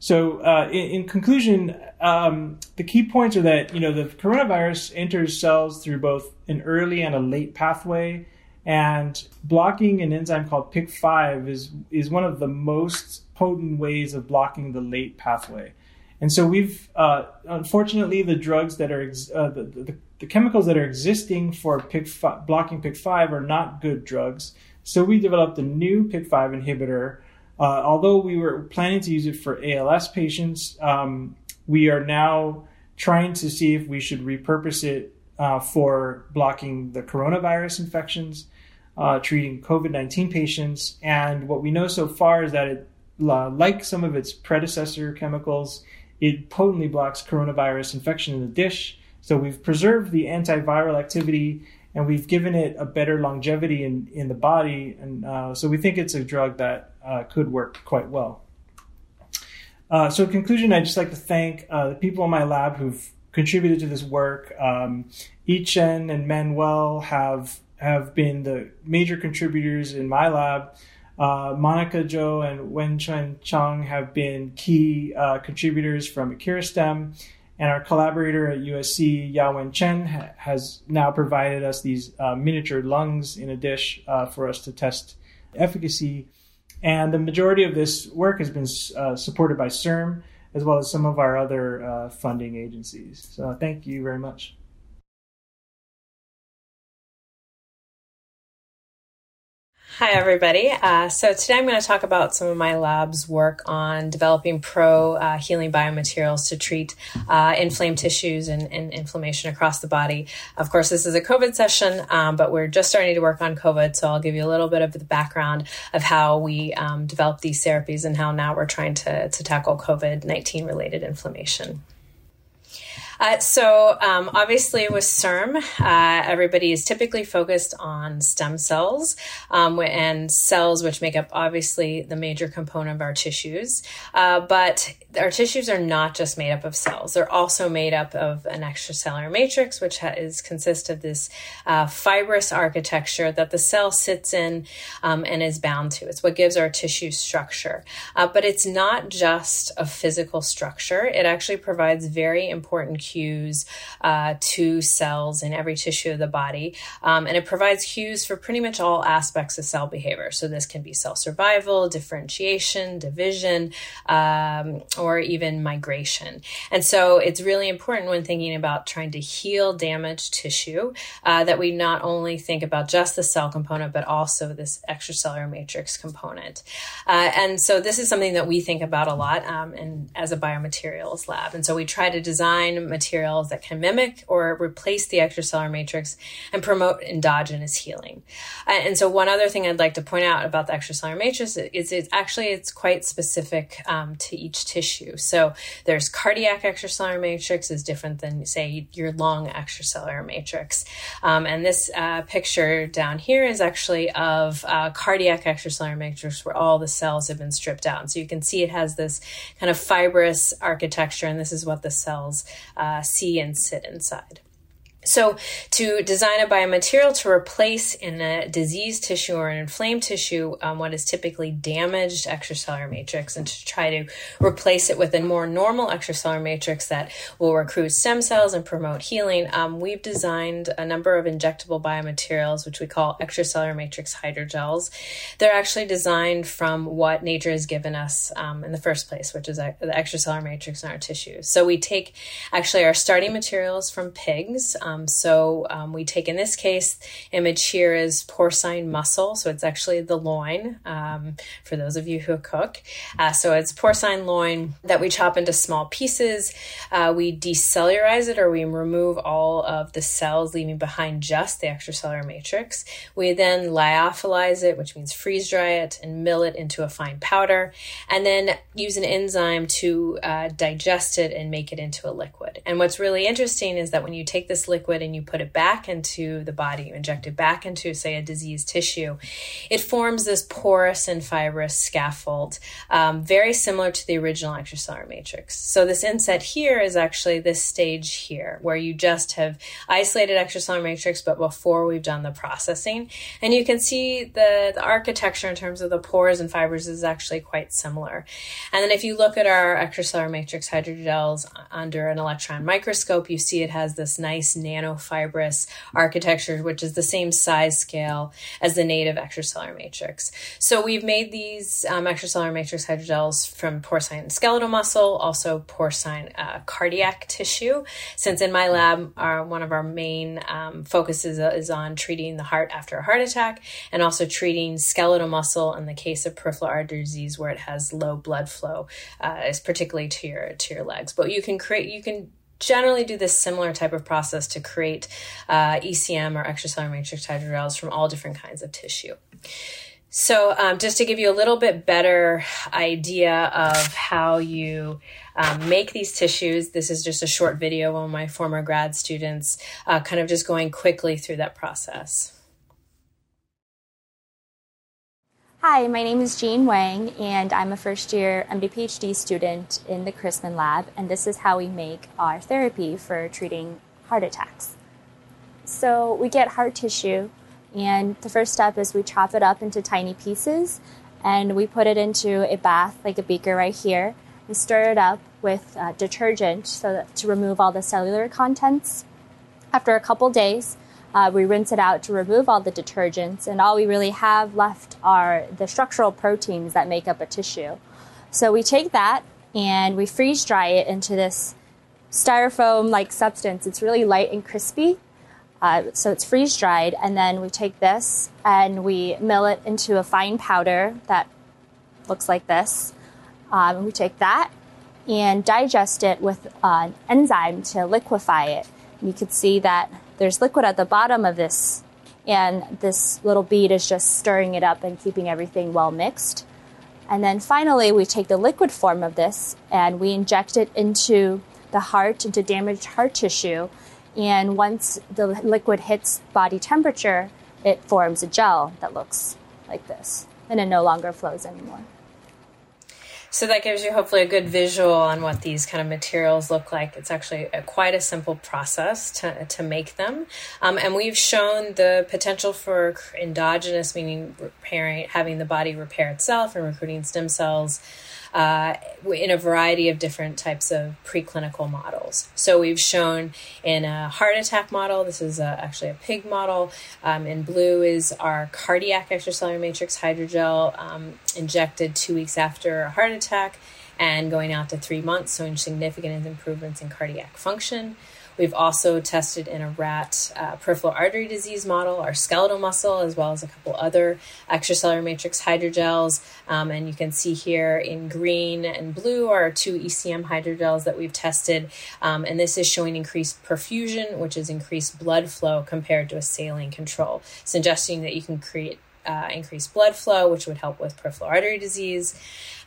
So, uh, in, in, conclusion, um, the key points are that you know the coronavirus enters cells through both an early and a late pathway, and blocking an enzyme called PIK5 is is one of the most potent ways of blocking the late pathway. And so we've uh, unfortunately the drugs that are ex- uh, the, the, the, chemicals that are existing for PIK5, blocking PIK5 are not good drugs. So we developed a new PIK5 inhibitor uh, although we were planning to use it for ALS patients, um, we are now trying to see if we should repurpose it uh, for blocking the coronavirus infections, uh, treating COVID 19 patients. And what we know so far is that it, like some of its predecessor chemicals, it potently blocks coronavirus infection in the dish. So we've preserved the antiviral activity and we've given it a better longevity in, in the body. And uh, so we think it's a drug that uh, could work quite well. Uh, so, in conclusion, I'd just like to thank uh, the people in my lab who've contributed to this work. Um, Yichen and Manuel have have been the major contributors in my lab. Uh, Monica Zhou and Wenchuan Chang have been key uh, contributors from Acuristem, and our collaborator at USC, Yawen Chen, ha- has now provided us these uh, miniature lungs in a dish uh, for us to test efficacy. And the majority of this work has been uh, supported by CIRM as well as some of our other uh, funding agencies. So thank you very much. Hi, everybody. Uh, so today I'm going to talk about some of my lab's work on developing pro uh, healing biomaterials to treat uh, inflamed tissues and, and, inflammation across the body. Of course, this is a COVID session, um, but we're just starting to work on COVID. So I'll give you a little bit of the background of how we um, developed these therapies and how now we're trying to, to tackle COVID 19 related inflammation. Uh, so, um, obviously, with CIRM, uh, everybody is typically focused on stem cells um, and cells, which make up obviously the major component of our tissues. Uh, but our tissues are not just made up of cells; they're also made up of an extracellular matrix, which ha- is consists of this uh, fibrous architecture that the cell sits in um, and is bound to. It's what gives our tissue structure. Uh, but it's not just a physical structure; it actually provides very important cues uh, to cells in every tissue of the body. Um, and it provides cues for pretty much all aspects of cell behavior. So this can be cell survival, differentiation, division, um, or even migration. And so it's really important when thinking about trying to heal damaged tissue uh, that we not only think about just the cell component, but also this extracellular matrix component. Uh, and so this is something that we think about a lot um, in, as a biomaterials lab. And so we try to design materials that can mimic or replace the extracellular matrix and promote endogenous healing. Uh, and so one other thing I'd like to point out about the extracellular matrix is it's actually it's quite specific um, to each tissue. So there's cardiac extracellular matrix is different than say your lung extracellular matrix. Um, and this uh, picture down here is actually of uh, cardiac extracellular matrix where all the cells have been stripped out. And so you can see it has this kind of fibrous architecture, and this is what the cells uh, uh, see and sit inside. So, to design a biomaterial to replace in a diseased tissue or an inflamed tissue um, what is typically damaged extracellular matrix and to try to replace it with a more normal extracellular matrix that will recruit stem cells and promote healing, um, we've designed a number of injectable biomaterials, which we call extracellular matrix hydrogels. They're actually designed from what nature has given us um, in the first place, which is the extracellular matrix in our tissues. So, we take actually our starting materials from pigs. Um, um, so um, we take in this case, image here is porcine muscle. So it's actually the loin um, for those of you who cook. Uh, so it's porcine loin that we chop into small pieces. Uh, we decellularize it or we remove all of the cells, leaving behind just the extracellular matrix. We then lyophilize it, which means freeze dry it and mill it into a fine powder, and then use an enzyme to uh, digest it and make it into a liquid. And what's really interesting is that when you take this liquid liquid and you put it back into the body, you inject it back into, say, a diseased tissue, it forms this porous and fibrous scaffold, um, very similar to the original extracellular matrix. So this inset here is actually this stage here, where you just have isolated extracellular matrix, but before we've done the processing. And you can see the, the architecture in terms of the pores and fibers is actually quite similar. And then if you look at our extracellular matrix hydrogels under an electron microscope, you see it has this nice nanofibrous architecture, which is the same size scale as the native extracellular matrix. So we've made these um, extracellular matrix hydrogels from porcine skeletal muscle, also porcine uh, cardiac tissue. Since in my lab, our, one of our main um, focuses is on treating the heart after a heart attack and also treating skeletal muscle in the case of peripheral artery disease where it has low blood flow, uh, is particularly to your to your legs. But you can create you can generally do this similar type of process to create uh, ECM or extracellular matrix hydrogels from all different kinds of tissue. So, um, just to give you a little bit better idea of how you um, make these tissues, this is just a short video of my former grad students, uh, kind of just going quickly through that process. Hi, my name is Jean Wang, and I'm a first year MD PhD student in the Chrisman lab, and this is how we make our therapy for treating heart attacks. So, we get heart tissue and the first step is we chop it up into tiny pieces and we put it into a bath, like a beaker right here. We stir it up with uh, detergent so that, to remove all the cellular contents. After a couple days, uh, we rinse it out to remove all the detergents, and all we really have left are the structural proteins that make up a tissue. So we take that and we freeze dry it into this styrofoam like substance. It's really light and crispy. Uh, so it's freeze dried, and then we take this and we mill it into a fine powder that looks like this. Um, we take that and digest it with an enzyme to liquefy it. And You can see that there's liquid at the bottom of this, and this little bead is just stirring it up and keeping everything well mixed. And then finally, we take the liquid form of this and we inject it into the heart, into damaged heart tissue, and once the liquid hits body temperature, it forms a gel that looks like this, and it no longer flows anymore. So that gives you hopefully a good visual on what these kind of materials look like. It's actually a, quite a simple process to, to make them. Um, and we've shown the potential for endogenous, meaning repairing, having the body repair itself and recruiting stem cells uh, in a variety of different types of preclinical models. So we've shown in a heart attack model, this is a, actually a pig model. Um, in blue is our cardiac extracellular matrix hydrogel um, injected two weeks after a heart attack and going out to three months, showing significant improvements in cardiac function. We've also tested in a rat uh, peripheral artery disease model, our skeletal muscle, as well as a couple other extracellular matrix hydrogels. Um, and you can see here in green and blue are two ECM hydrogels that we've tested. Um, and this is showing increased perfusion, which is increased blood flow compared to a saline control, suggesting that you can create uh, increased blood flow, which would help with peripheral artery disease.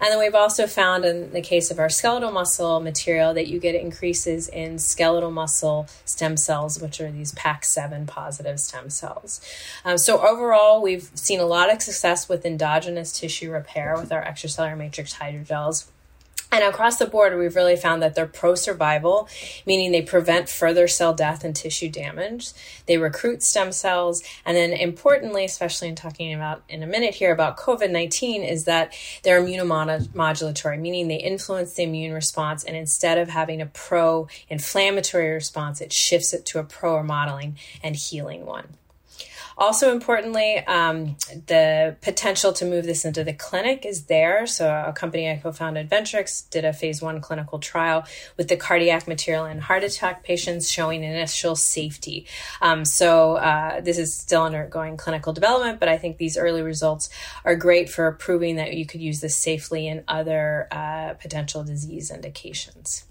And then we've also found in the case of our skeletal muscle material that you get increases in skeletal muscle stem cells, which are these PAX7 positive stem cells. Um, so overall, we've seen a lot of success with endogenous tissue repair with our extracellular matrix hydrogels. And across the board, we've really found that they're pro survival, meaning they prevent further cell death and tissue damage. They recruit stem cells. And then, importantly, especially in talking about in a minute here about COVID 19, is that they're immunomodulatory, meaning they influence the immune response. And instead of having a pro inflammatory response, it shifts it to a pro remodeling and healing one. Also, importantly, um, the potential to move this into the clinic is there. So, a company I co founded, Ventrix, did a phase one clinical trial with the cardiac material in heart attack patients showing initial safety. Um, so, uh, this is still undergoing clinical development, but I think these early results are great for proving that you could use this safely in other uh, potential disease indications.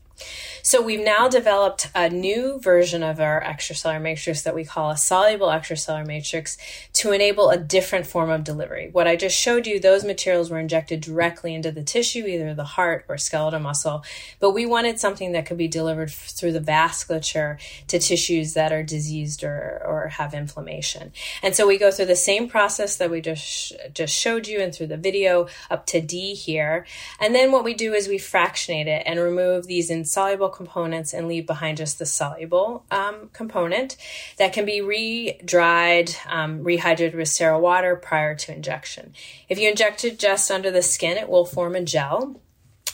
So we've now developed a new version of our extracellular matrix that we call a soluble extracellular matrix to enable a different form of delivery. What I just showed you, those materials were injected directly into the tissue, either the heart or skeletal muscle, but we wanted something that could be delivered through the vasculature to tissues that are diseased or, or have inflammation. And so we go through the same process that we just, just showed you and through the video up to D here. And then what we do is we fractionate it and remove these insoluble components and leave behind just the soluble um, component that can be re-dried, um, rehydrated with sterile water prior to injection. If you inject it just under the skin, it will form a gel.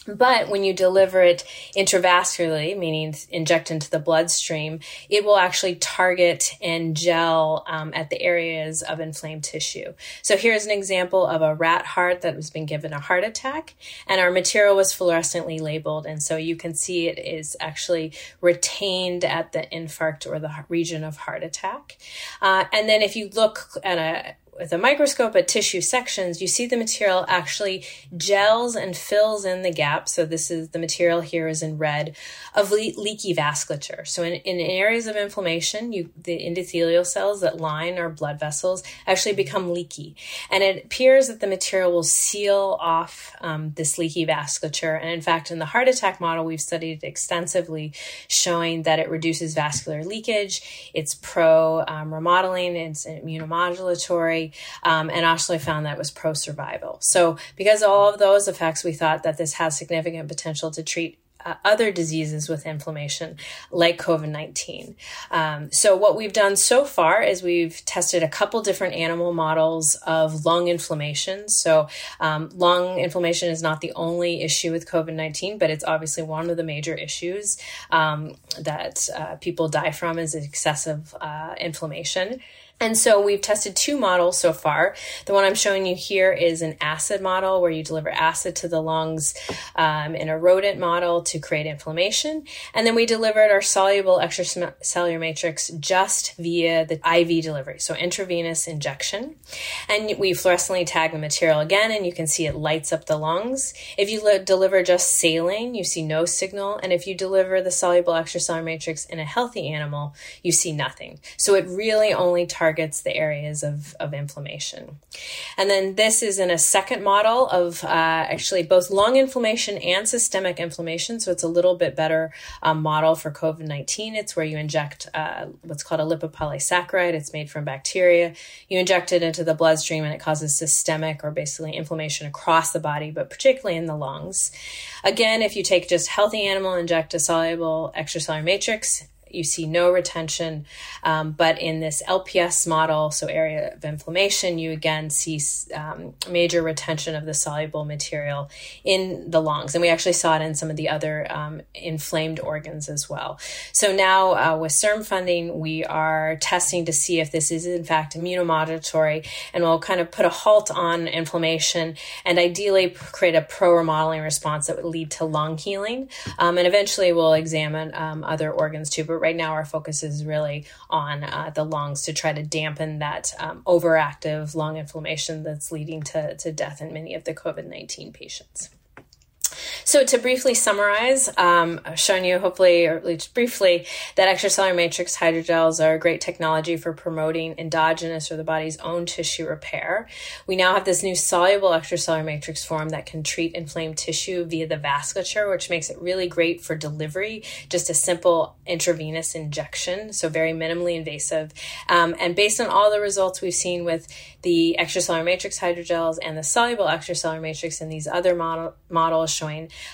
But when you deliver it intravascularly, meaning inject into the bloodstream, it will actually target and gel um, at the areas of inflamed tissue. So here's an example of a rat heart that has been given a heart attack, and our material was fluorescently labeled. And so you can see it is actually retained at the infarct or the region of heart attack. Uh, and then if you look at a with a microscope at tissue sections, you see the material actually gels and fills in the gap. So this is the material here is in red of le- leaky vasculature. So in, in areas of inflammation, you, the endothelial cells that line our blood vessels actually become leaky. And it appears that the material will seal off um, this leaky vasculature. And in fact, in the heart attack model, we've studied extensively showing that it reduces vascular leakage. It's pro um, remodeling, it's immunomodulatory um, and actually found that was pro survival. So, because of all of those effects, we thought that this has significant potential to treat uh, other diseases with inflammation, like COVID 19. Um, so, what we've done so far is we've tested a couple different animal models of lung inflammation. So, um, lung inflammation is not the only issue with COVID 19, but it's obviously one of the major issues um, that uh, people die from is excessive uh, inflammation. And so we've tested two models so far. The one I'm showing you here is an acid model where you deliver acid to the lungs um, in a rodent model to create inflammation. And then we delivered our soluble extracellular matrix just via the IV delivery, so intravenous injection. And we fluorescently tag the material again, and you can see it lights up the lungs. If you li- deliver just saline, you see no signal. And if you deliver the soluble extracellular matrix in a healthy animal, you see nothing. So it really only targets targets the areas of, of inflammation. And then this is in a second model of uh, actually both lung inflammation and systemic inflammation. So it's a little bit better um, model for COVID 19. It's where you inject uh, what's called a lipopolysaccharide. It's made from bacteria. You inject it into the bloodstream and it causes systemic or basically inflammation across the body, but particularly in the lungs. Again, if you take just healthy animal, inject a soluble extracellular matrix, you see no retention. Um, but in this LPS model, so area of inflammation, you again see um, major retention of the soluble material in the lungs. And we actually saw it in some of the other um, inflamed organs as well. So now uh, with CIRM funding, we are testing to see if this is in fact immunomodulatory and will kind of put a halt on inflammation and ideally create a pro remodeling response that would lead to lung healing. Um, and eventually we'll examine um, other organs too. But right now our focus is really on uh, the lungs to try to dampen that um, overactive lung inflammation that's leading to, to death in many of the COVID 19 patients. So to briefly summarize, um, I've shown you hopefully, or at least briefly, that extracellular matrix hydrogels are a great technology for promoting endogenous or the body's own tissue repair. We now have this new soluble extracellular matrix form that can treat inflamed tissue via the vasculature, which makes it really great for delivery, just a simple intravenous injection, so very minimally invasive. Um, and based on all the results we've seen with the extracellular matrix hydrogels and the soluble extracellular matrix in these other model, models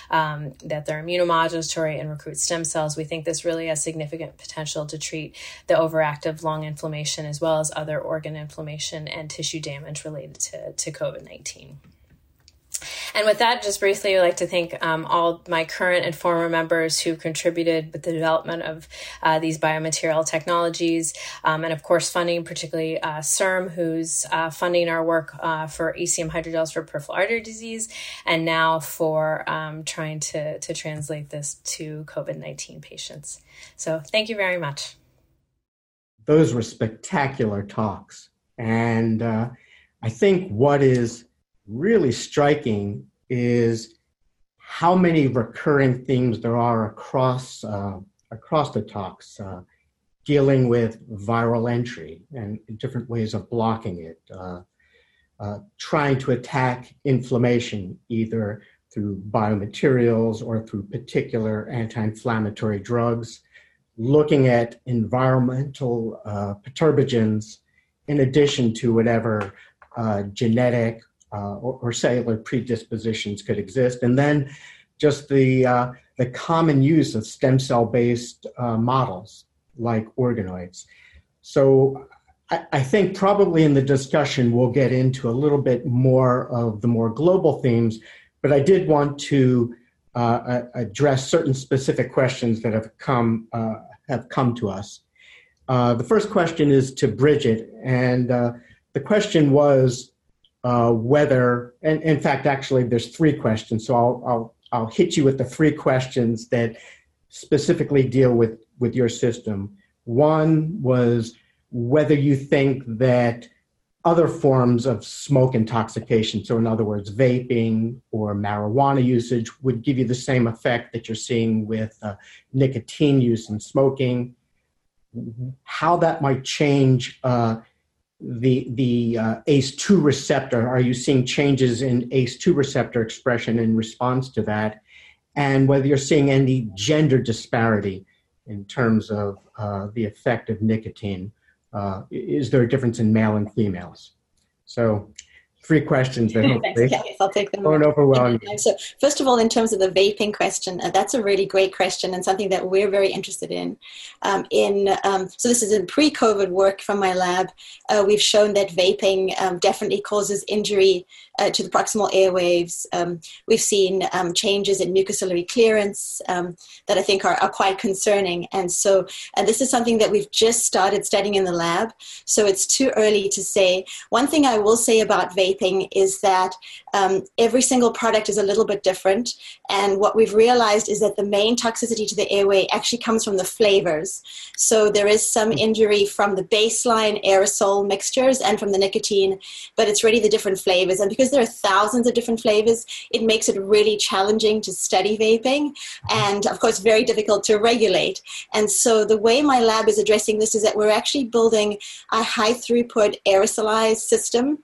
um, that they're immunomodulatory and recruit stem cells, we think this really has significant potential to treat the overactive lung inflammation as well as other organ inflammation and tissue damage related to, to COVID 19. And with that, just briefly, I'd like to thank um, all my current and former members who contributed with the development of uh, these biomaterial technologies, um, and of course, funding, particularly uh, CIRM, who's uh, funding our work uh, for ACM hydrogels for peripheral artery disease, and now for um, trying to, to translate this to COVID 19 patients. So, thank you very much. Those were spectacular talks. And uh, I think what is really striking is how many recurring themes there are across uh, across the talks, uh, dealing with viral entry and different ways of blocking it, uh, uh, trying to attack inflammation either through biomaterials or through particular anti-inflammatory drugs, looking at environmental uh, perturbagens in addition to whatever uh, genetic uh, or, or, cellular predispositions could exist, and then just the uh, the common use of stem cell based uh, models like organoids. So I, I, think probably in the discussion we'll get into a little bit more of the more global themes, but I did want to uh, address certain specific questions that have come uh, have come to us. Uh, the first question is to Bridget, and the question was uh, whether, and in fact, actually, there's three questions. So I'll, I'll, I'll hit you with the three questions that specifically deal with, with your system. One was whether you think that other forms of smoke intoxication, so in other words, vaping or marijuana usage, would give you the same effect that you're seeing with uh, nicotine use and smoking. How that might change uh, the the uh, ACE2 receptor? Are you seeing changes in ACE2 receptor expression in response to that? And whether you're seeing any gender disparity in terms of uh, the effect of nicotine. Uh, is there a difference in male and females? So three questions hopefully Thanks, I'll take them. Don't overwhelm you. So, first of all, in terms of the vaping question, uh, that's a really great question and something that we're very interested in. Um, in um, so, this is in pre-COVID work from my lab. Uh, we've shown that vaping um, definitely causes injury uh, to the proximal airwaves. Um, we've seen um, changes in mucociliary clearance um, that I think are, are, quite concerning. And so, and this is something that we've just started studying in the lab. So, it's too early to say. One thing I will say about vaping is that um, every single product is a little bit different. And what we've realized is that the main toxicity to the airway actually comes from the flavors. So, there is some injury from the baseline aerosol mixtures and from the nicotine, but it's really the different flavors. And because there are thousands of different flavors, it makes it really challenging to study vaping and, of course, very difficult to regulate. And so, the way my lab is addressing this is that we're actually building a high throughput aerosolized system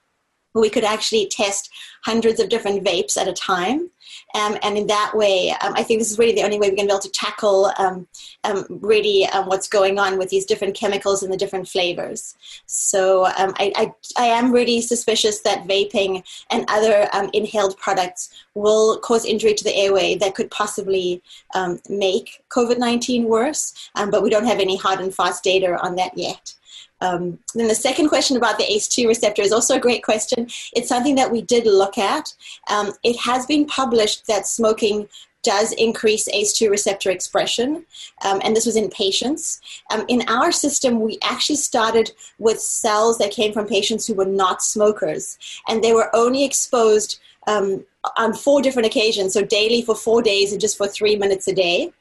we could actually test hundreds of different vapes at a time. Um, and in that way, um, I think this is really the only way we're going to be able to tackle um, um really um, what's going on with these different chemicals and the different flavors. So um, I, I, I, am really suspicious that vaping and other inhaled products will cause injury to the airway that could possibly make COVID 19 worse, but we don't have any hard and fast data on that yet. Um, then the second question about the ACE2 receptor is also a great question. It's something that we did look at. Um, it has been published that smoking does increase ACE2 receptor expression, um, and this was in patients. Um, in our system, we actually started with cells that came from patients who were not smokers, and they were only exposed um, on four different occasions, so daily for four days and just for three minutes a day.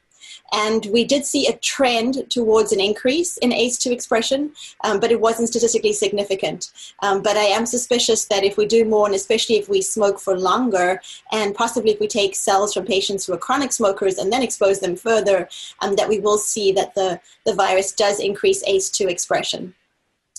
And we did see a trend towards an increase in ACE2 expression, um, but it wasn't statistically significant. Um, but I am suspicious that if we do more, and especially if we smoke for longer, and possibly if we take cells from patients who are chronic smokers and then expose them further, um, that we will see that the, the virus does increase ACE2 expression.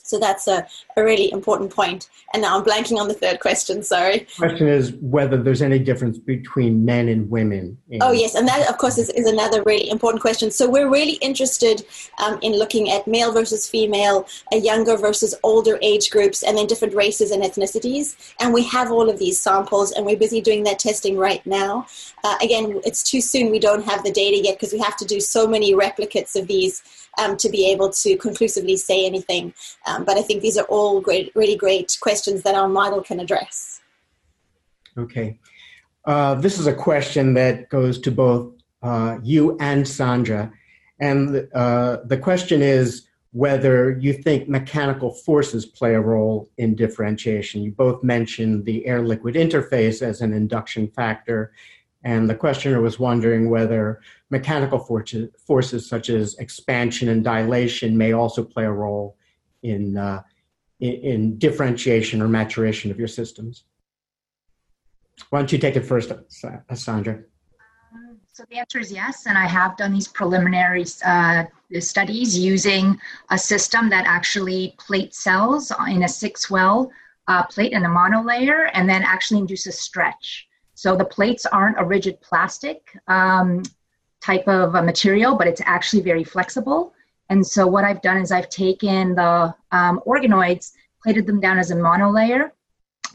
So that's a, a really important point. And now I'm blanking on the third question, sorry. The question is whether there's any difference between men and women. In- oh, yes. And that, of course, is, is another really important question. So we're really interested um, in looking at male versus female, a younger versus older age groups, and then different races and ethnicities. And we have all of these samples, and we're busy doing that testing right now. Uh, again, it's too soon. We don't have the data yet because we have to do so many replicates of these um, to be able to conclusively say anything. Um, but I think these are all great, really great questions that our model can address. Okay. Uh, this is a question that goes to both uh, you and Sandra. And uh, the question is whether you think mechanical forces play a role in differentiation. You both mentioned the air liquid interface as an induction factor. And the questioner was wondering whether mechanical forces, forces such as expansion and dilation may also play a role in, uh, in, in, differentiation or maturation of your systems. Why don't you take it first, Sandra? so the answer is yes, and I have done these preliminary uh, studies using a system that actually plate cells in a six well uh, plate and a monolayer, and then actually induces stretch. So the plates aren't a rigid plastic um, type of material, but it's actually very flexible. And so what I've done is I've taken the um, organoids, plated them down as a monolayer,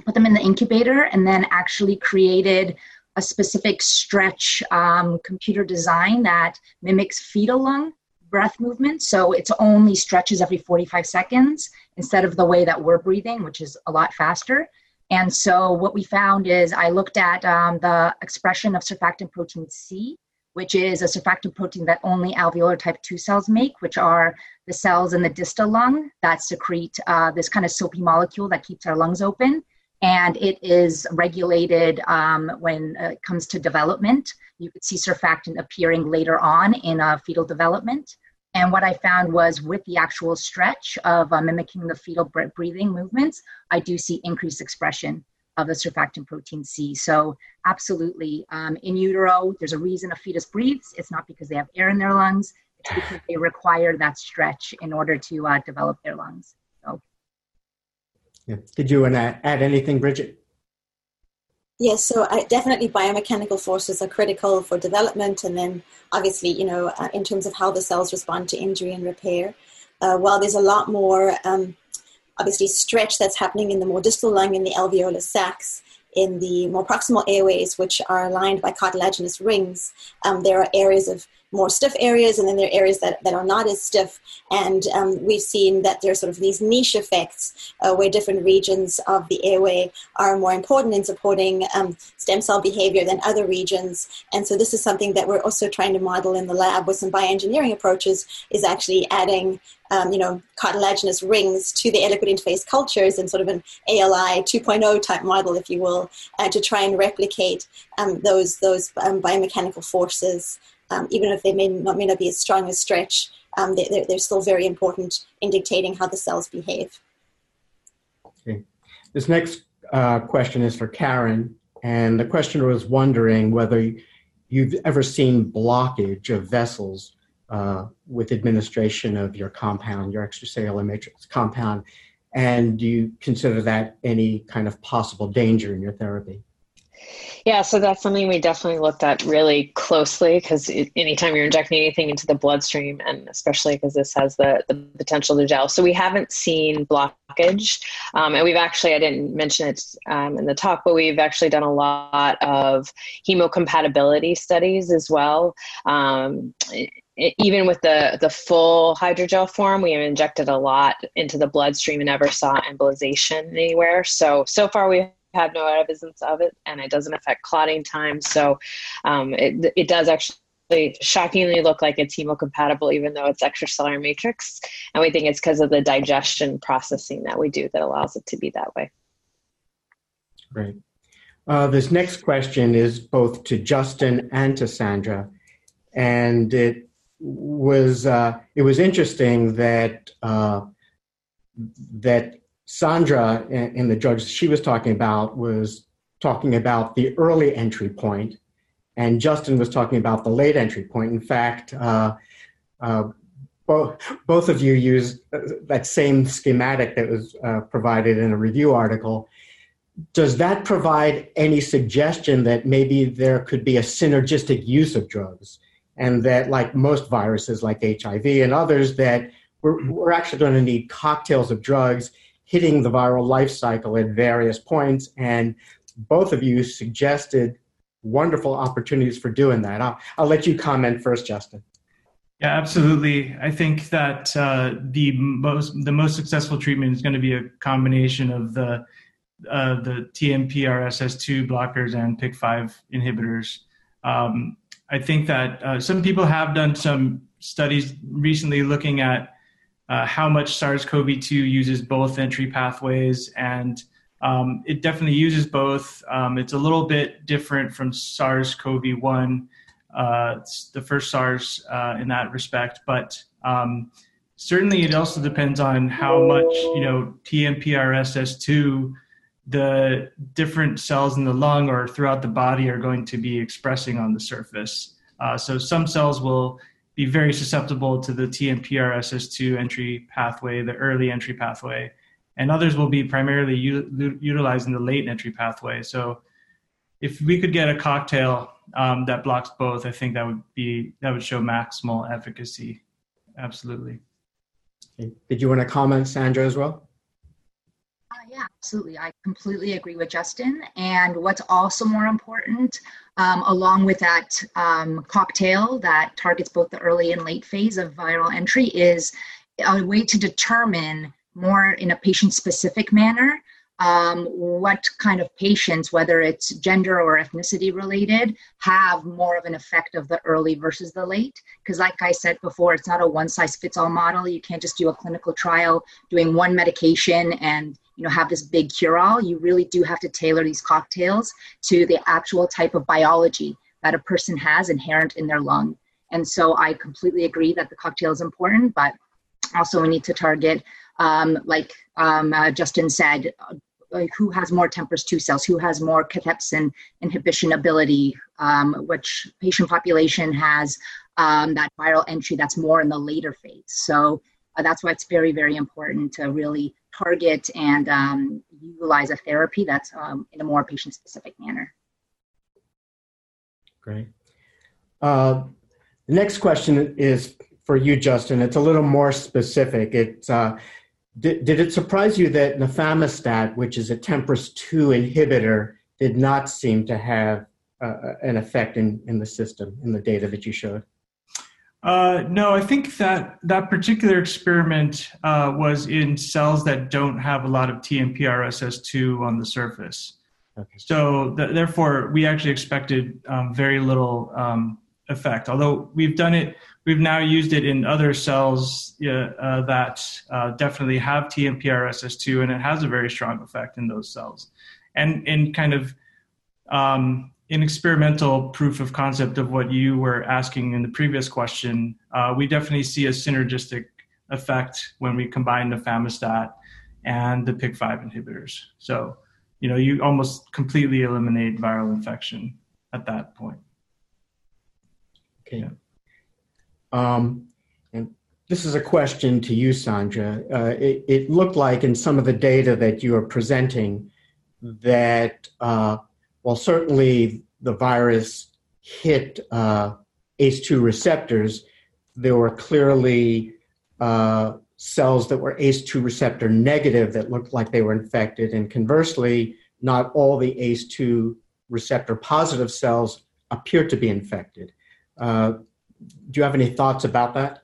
put them in the incubator, and then actually created a specific stretch um, computer design that mimics fetal lung breath movement. So it's only stretches every 45 seconds instead of the way that we're breathing, which is a lot faster. And so what we found is I looked at um, the expression of surfactant protein C, which is a surfactant protein that only alveolar type 2 cells make, which are the cells in the distal lung that secrete uh, this kind of soapy molecule that keeps our lungs open and it is regulated um, when it comes to development. You could see surfactant appearing later on in uh, fetal development. And what I found was with the actual stretch of uh, mimicking the fetal breathing movements, I do see increased expression of the surfactant protein C. So, absolutely, um, in utero, there's a reason a fetus breathes. It's not because they have air in their lungs, it's because they require that stretch in order to uh, develop their lungs. So, Yeah. Did you want to add anything, Bridget? Yes, so I, definitely biomechanical forces are critical for development, and then obviously, you know, uh, in terms of how the cells respond to injury and repair. Uh, while there's a lot more, um, obviously, stretch that's happening in the more distal lung in the alveolar sacs, in the more proximal airways, which are lined by cartilaginous rings, um, there are areas of more stiff areas, and then there are areas that, that are not as stiff. And um, we've seen that there are sort of these niche effects uh, where different regions of the airway are more important in supporting um, stem cell behavior than other regions. And so this is something that we're also trying to model in the lab with some bioengineering approaches, is actually adding um, you know, cartilaginous rings to the air liquid interface cultures in sort of an ALI 2.0 type model, if you will, uh, to try and replicate um, those those um, biomechanical forces um, even if they may not, may not be as strong as stretch, um, they, they're, they're still very important in dictating how the cells behave. Okay. This next uh, question is for Karen, and the questioner was wondering whether you've ever seen blockage of vessels uh, with administration of your compound, your extracellular matrix compound, and do you consider that any kind of possible danger in your therapy? Yeah, so that's something we definitely looked at really closely because anytime you're injecting anything into the bloodstream, and especially because this has the, the potential to gel. So we haven't seen blockage. Um, and we've actually, I didn't mention it um, in the talk, but we've actually done a lot of hemocompatibility studies as well. Um, even with the the full hydrogel form, we have injected a lot into the bloodstream and never saw embolization anywhere. So so far we have no evidence of it, and it doesn't affect clotting time. So um, it, it does actually shockingly look like it's hemocompatible, even though it's extracellular matrix. And we think it's because of the digestion processing that we do that allows it to be that way. Great. Uh, this next question is both to Justin and to Sandra, and it was uh, it was interesting that uh, that Sandra in the judge she was talking about was talking about the early entry point, and Justin was talking about the late entry point. In fact, uh, uh, both both of you used uh, that same schematic that was uh, provided in a review article. Does that provide any suggestion that maybe there could be a synergistic use of drugs, and that, like most viruses, like HIV and others, that we're, we're actually going to need cocktails of drugs hitting the viral life cycle at various points. And both of you suggested wonderful opportunities for doing that. I'll, I'll let you comment first, Justin. Yeah, absolutely. I think that uh, the most the most successful treatment is going to be a combination of the uh, the TMPRSS2 blockers and PIK5 inhibitors. Um, I think that uh, some people have done some studies recently looking at uh, how much SARS-CoV-2 uses both entry pathways, and um, it definitely uses both. Um, it's a little bit different from SARS-CoV-1, uh, the first SARS uh, in that respect, but um, certainly it also depends on how much you know TMPRSS2 the different cells in the lung or throughout the body are going to be expressing on the surface. Uh, so some cells will be very susceptible to the TMPRSS2 entry pathway, the early entry pathway, and others will be primarily u- utilizing the late entry pathway. So if we could get a cocktail um, that blocks both, I think that would be that would show maximal efficacy. Absolutely. Did you want to comment, Sandra, as well? Uh, yeah, absolutely. I completely agree with Justin. And what's also more important, um, along with that um, cocktail that targets both the early and late phase of viral entry, is a way to determine more in a patient specific manner um, what kind of patients, whether it's gender or ethnicity related, have more of an effect of the early versus the late. Because, like I said before, it's not a one size fits all model. You can't just do a clinical trial doing one medication and you know have this big cure all. You really do have to tailor these cocktails to the actual type of biology that a person has inherent in their lung. And so, I completely agree that the cocktail is important, but also we need to target um, like um, uh, Justin said, like who has more TMPRSS2 cells, who has more cathepsin inhibition ability, um, which patient population has um, that viral entry that's more in the later phase. So uh, that's why it's very, very important to really target and um, utilize a therapy that's um, in a more patient specific manner. Great. Uh, the next question is for you, Justin. It's a little more specific. It's uh, did, did it surprise you that nafamostat, which is a TMPRSS2 inhibitor, did not seem to have uh, an effect in, in the system in the data that you showed? Uh, no, I think that that particular experiment uh, was in cells that don't have a lot of TMPRSS2 on the surface. Okay. So th- therefore, we actually expected um, very little um, effect. Although we've done it we've now used it in other cells uh, that uh, definitely have TMPRSS2, and it has a very strong effect in those cells. And in kind of um, in experimental proof of concept of what you were asking in the previous question, uh, we definitely see a synergistic effect when we combine the nafamostat and the PIK5 inhibitors. So, you know, you almost completely eliminate viral infection at that point. Okay. Yeah. Um, and this is a question to you, Sandra. Uh, it, it, looked like in some of the data that you are presenting that, uh, well, certainly the virus hit uh, ACE2 receptors, there were clearly uh, cells that were ACE2 receptor negative that looked like they were infected. And conversely, not all the ACE2 receptor positive cells appear to be infected. Uh, do you have any thoughts about that?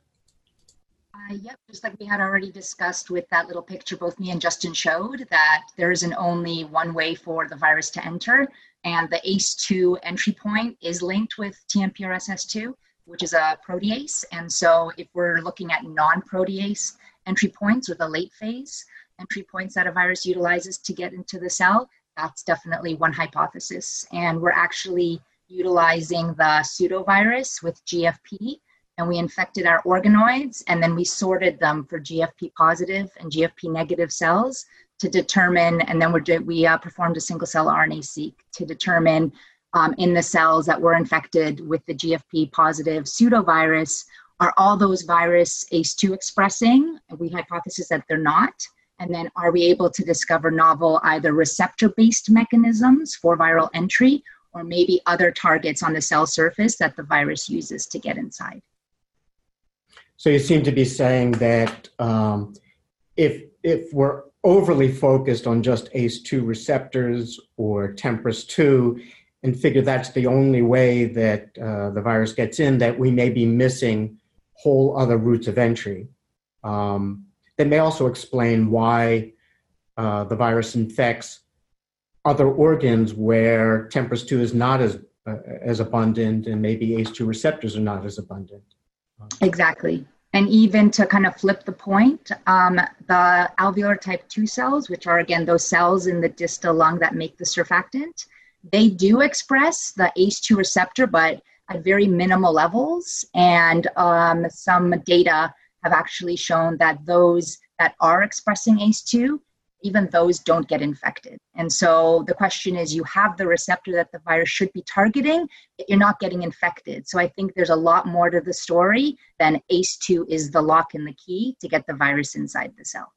Uh, yep, just like we had already discussed with that little picture both me and Justin showed, that there isn't only one way for the virus to enter, and the ACE2 entry point is linked with TMPRSS2, which is a protease. And so if we're looking at non protease entry points or the late phase entry points that a virus utilizes to get into the cell, that's definitely one hypothesis. And we're actually utilizing the pseudovirus with GFP, and we infected our organoids, and then we sorted them for GFP positive and GFP negative cells to determine, and then we're, we uh, performed a single cell RNA seq to determine um, in the cells that were infected with the GFP positive pseudovirus, are all those virus ACE2 expressing? We hypothesis that they're not. And then are we able to discover novel either receptor based mechanisms for viral entry or maybe other targets on the cell surface that the virus uses to get inside. So you seem to be saying that um, if if we're overly focused on just ACE2 receptors or TMPRSS2 and figure that's the only way that uh, the virus gets in, that we may be missing whole other routes of entry. Um, that may also explain why uh, the virus infects other organs where TMPRSS2 is not as uh, as abundant and maybe ACE2 receptors are not as abundant. Exactly. And even to kind of flip the point, um, the alveolar type 2 cells, which are again those cells in the distal lung that make the surfactant, they do express the ACE2 receptor, but at very minimal levels. And um, some data have actually shown that those that are expressing ACE2 even those don't get infected. And so the question is you have the receptor that the virus should be targeting, but you're not getting infected. So I think there's a lot more to the story than ACE2 is the lock and the key to get the virus inside the cell.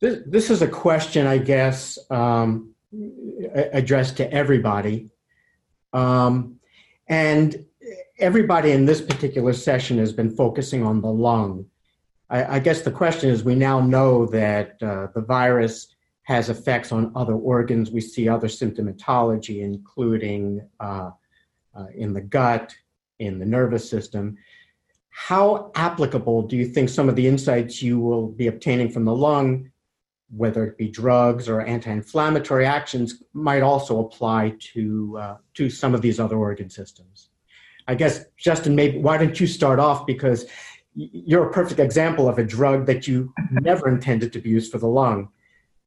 This is a question, I guess, um, addressed to everybody. Um, and everybody in this particular session has been focusing on the lung. I, I guess the question is we now know that uh, the virus has effects on other organs. We see other symptomatology, including uh, uh, in the gut, in the nervous system. How applicable do you think some of the insights you will be obtaining from the lung, whether it be drugs or anti-inflammatory actions, might also apply to uh, to some of these other organ systems? I guess Justin, maybe why don't you start off because you're a perfect example of a drug that you never intended to be used for the lung.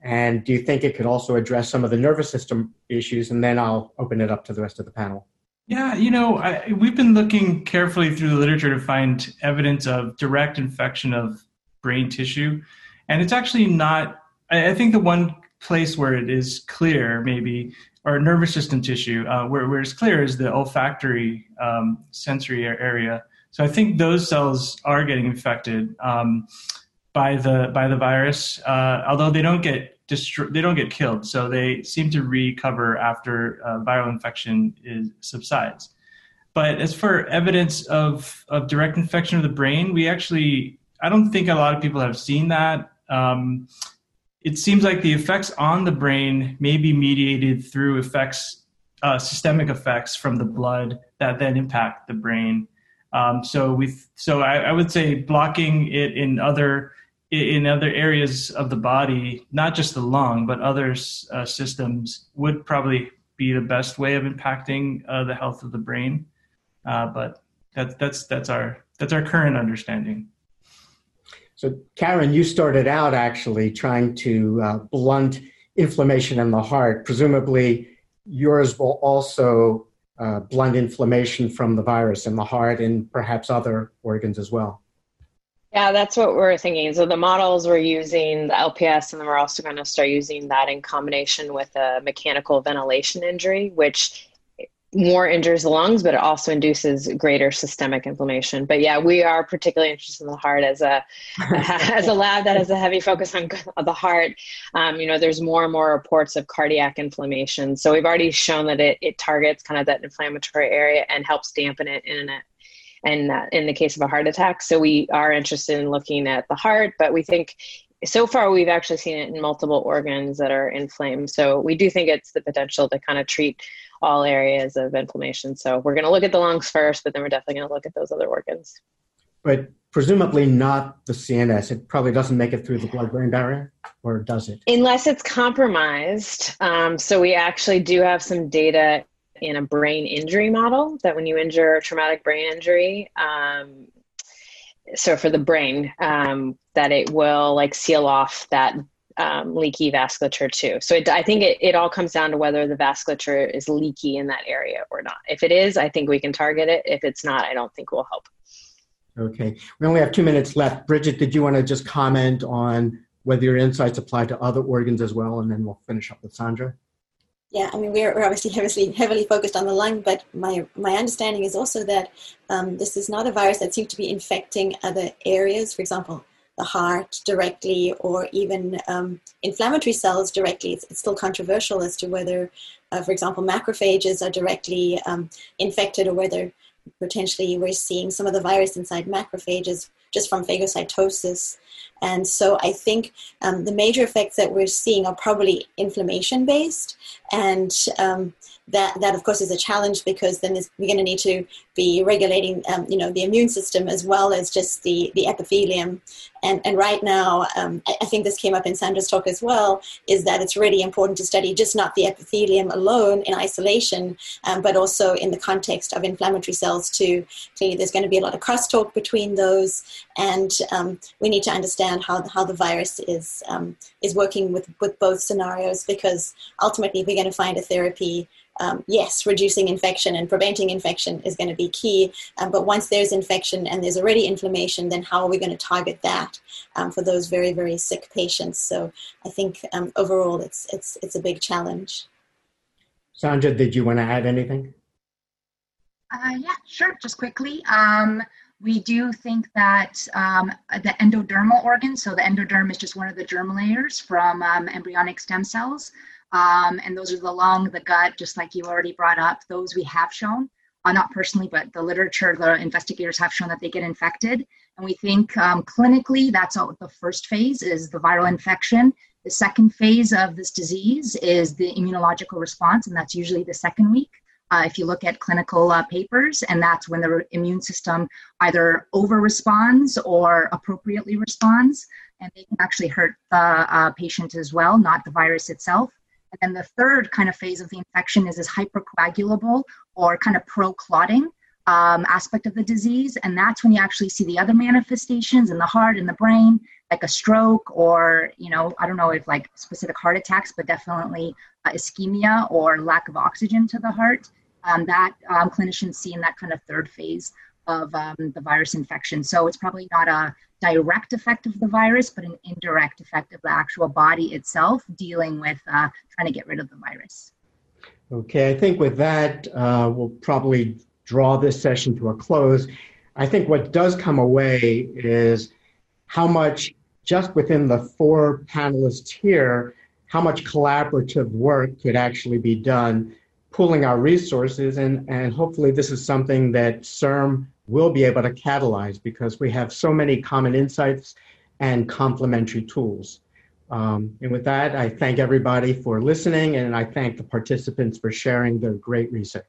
And do you think it could also address some of the nervous system issues? And then I'll open it up to the rest of the panel. Yeah, you know, I, we've been looking carefully through the literature to find evidence of direct infection of brain tissue. And it's actually not, I, think the one place where it is clear, maybe, or nervous system tissue, uh, where, where it's clear is the olfactory um, sensory area. So I think those cells are getting infected um, by the by the virus, uh, although they don't get they don't get killed. So they seem to recover after uh, viral infection is, subsides. But as for evidence of of direct infection of the brain, we actually I don't think a lot of people have seen that. Um, it seems like the effects on the brain may be mediated through effects, uh, systemic effects from the blood that then impact the brain. Um, so we, so I, I, would say blocking it in other in other areas of the body, not just the lung, but other uh, systems, would probably be the best way of impacting uh, the health of the brain. Uh, but that's that's that's our that's our current understanding. So, Karen, you started out actually trying to uh, blunt inflammation in the heart. Presumably, yours will also uh, blunt inflammation from the virus in the heart and perhaps other organs as well. Yeah, that's what we're thinking. So the models we're using, the LPS, and then we're also going to start using that in combination with a mechanical ventilation injury, which more injures the lungs, but it also induces greater systemic inflammation. But yeah, we are particularly interested in the heart as a as a lab that has a heavy focus on the heart. Um, you know, there's more and more reports of cardiac inflammation. So we've already shown that it, it targets kind of that inflammatory area and helps dampen it in it. And uh, in the case of a heart attack, so we are interested in looking at the heart, but we think so far we've actually seen it in multiple organs that are inflamed so we do think it's the potential to kind of treat all areas of inflammation. So we're going to look at the lungs first, but then we're definitely going to look at those other organs. But presumably not the CNS. It probably doesn't make it through the blood-brain barrier, or does it? Unless it's compromised. Um, so we actually do have some data in a brain injury model that when you injure a traumatic brain injury, um, so for the brain, um, that it will like seal off that um, leaky vasculature too. So it, I think it, it all comes down to whether the vasculature is leaky in that area or not. If it is, I think we can target it. If it's not, I don't think we'll help. Okay. We only have two minutes left. Bridget, did you want to just comment on whether your insights apply to other organs as well? And then we'll finish up with Sandra. Yeah, I mean, we're, we're obviously heavily, heavily focused on the lung, but my, my understanding is also that um, this is not a virus that seems to be infecting other areas. For example, the heart directly or even um, inflammatory cells directly. It's, it's, still controversial as to whether, uh, for example, macrophages are directly um, infected or whether potentially we're seeing some of the virus inside macrophages just from phagocytosis. And so I think um, the major effects that we're seeing are probably inflammation based. And um, that, that of course is a challenge because then we're going to need to be regulating um, you know the immune system as well as just the, the epithelium. And, and right now um, I, I, think this came up in sandra's talk as well is that it's really important to study just not the epithelium alone in isolation um, but also in the context of inflammatory cells too. Clearly there's going to be a lot of crosstalk between those and um, we need to understand how, how the virus is um, is working with, with both scenarios because ultimately if we're going to find a therapy um, yes, reducing infection and preventing infection is going to be key. Um, but once there's infection and there's already inflammation, then how are we going to target that um, for those very, very sick patients? So I think um, overall it's, it's, it's a big challenge. Sandra, did you want to add anything? Uh, yeah, sure. Just quickly. Um, we do think that um, the endodermal organ, so the endoderm is just one of the germ layers from um, embryonic stem cells. Um, and those are the lung, the gut, just like you already brought up. Those we have shown, uh, not personally, but the literature, the investigators have shown that they get infected. And we think um, clinically, that's all, the first phase is the viral infection. The second phase of this disease is the immunological response, and that's usually the second week uh, if you look at clinical uh, papers, and that's when the immune system either over responds or appropriately responds, and they can actually hurt the uh, patient as well, not the virus itself. And then the third kind of phase of the infection is this hypercoagulable or kind of pro clotting um, aspect of the disease. And that's when you actually see the other manifestations in the heart and the brain, like a stroke or, you know, I don't know if like specific heart attacks, but definitely uh, ischemia or lack of oxygen to the heart um, that um, clinicians see in that kind of third phase of um, the virus infection. So it's probably not a direct effect of the virus, but an indirect effect of the actual body itself dealing with uh, trying to get rid of the virus. Okay, I think with that, uh, we'll probably draw this session to a close. I think what does come away is how much, just within the four panelists here, how much collaborative work could actually be done pooling our resources, and, and hopefully this is something that CIRM will be able to catalyze because we have so many common insights and complementary tools. Um, and with that, I thank everybody for listening, and I thank the participants for sharing their great research.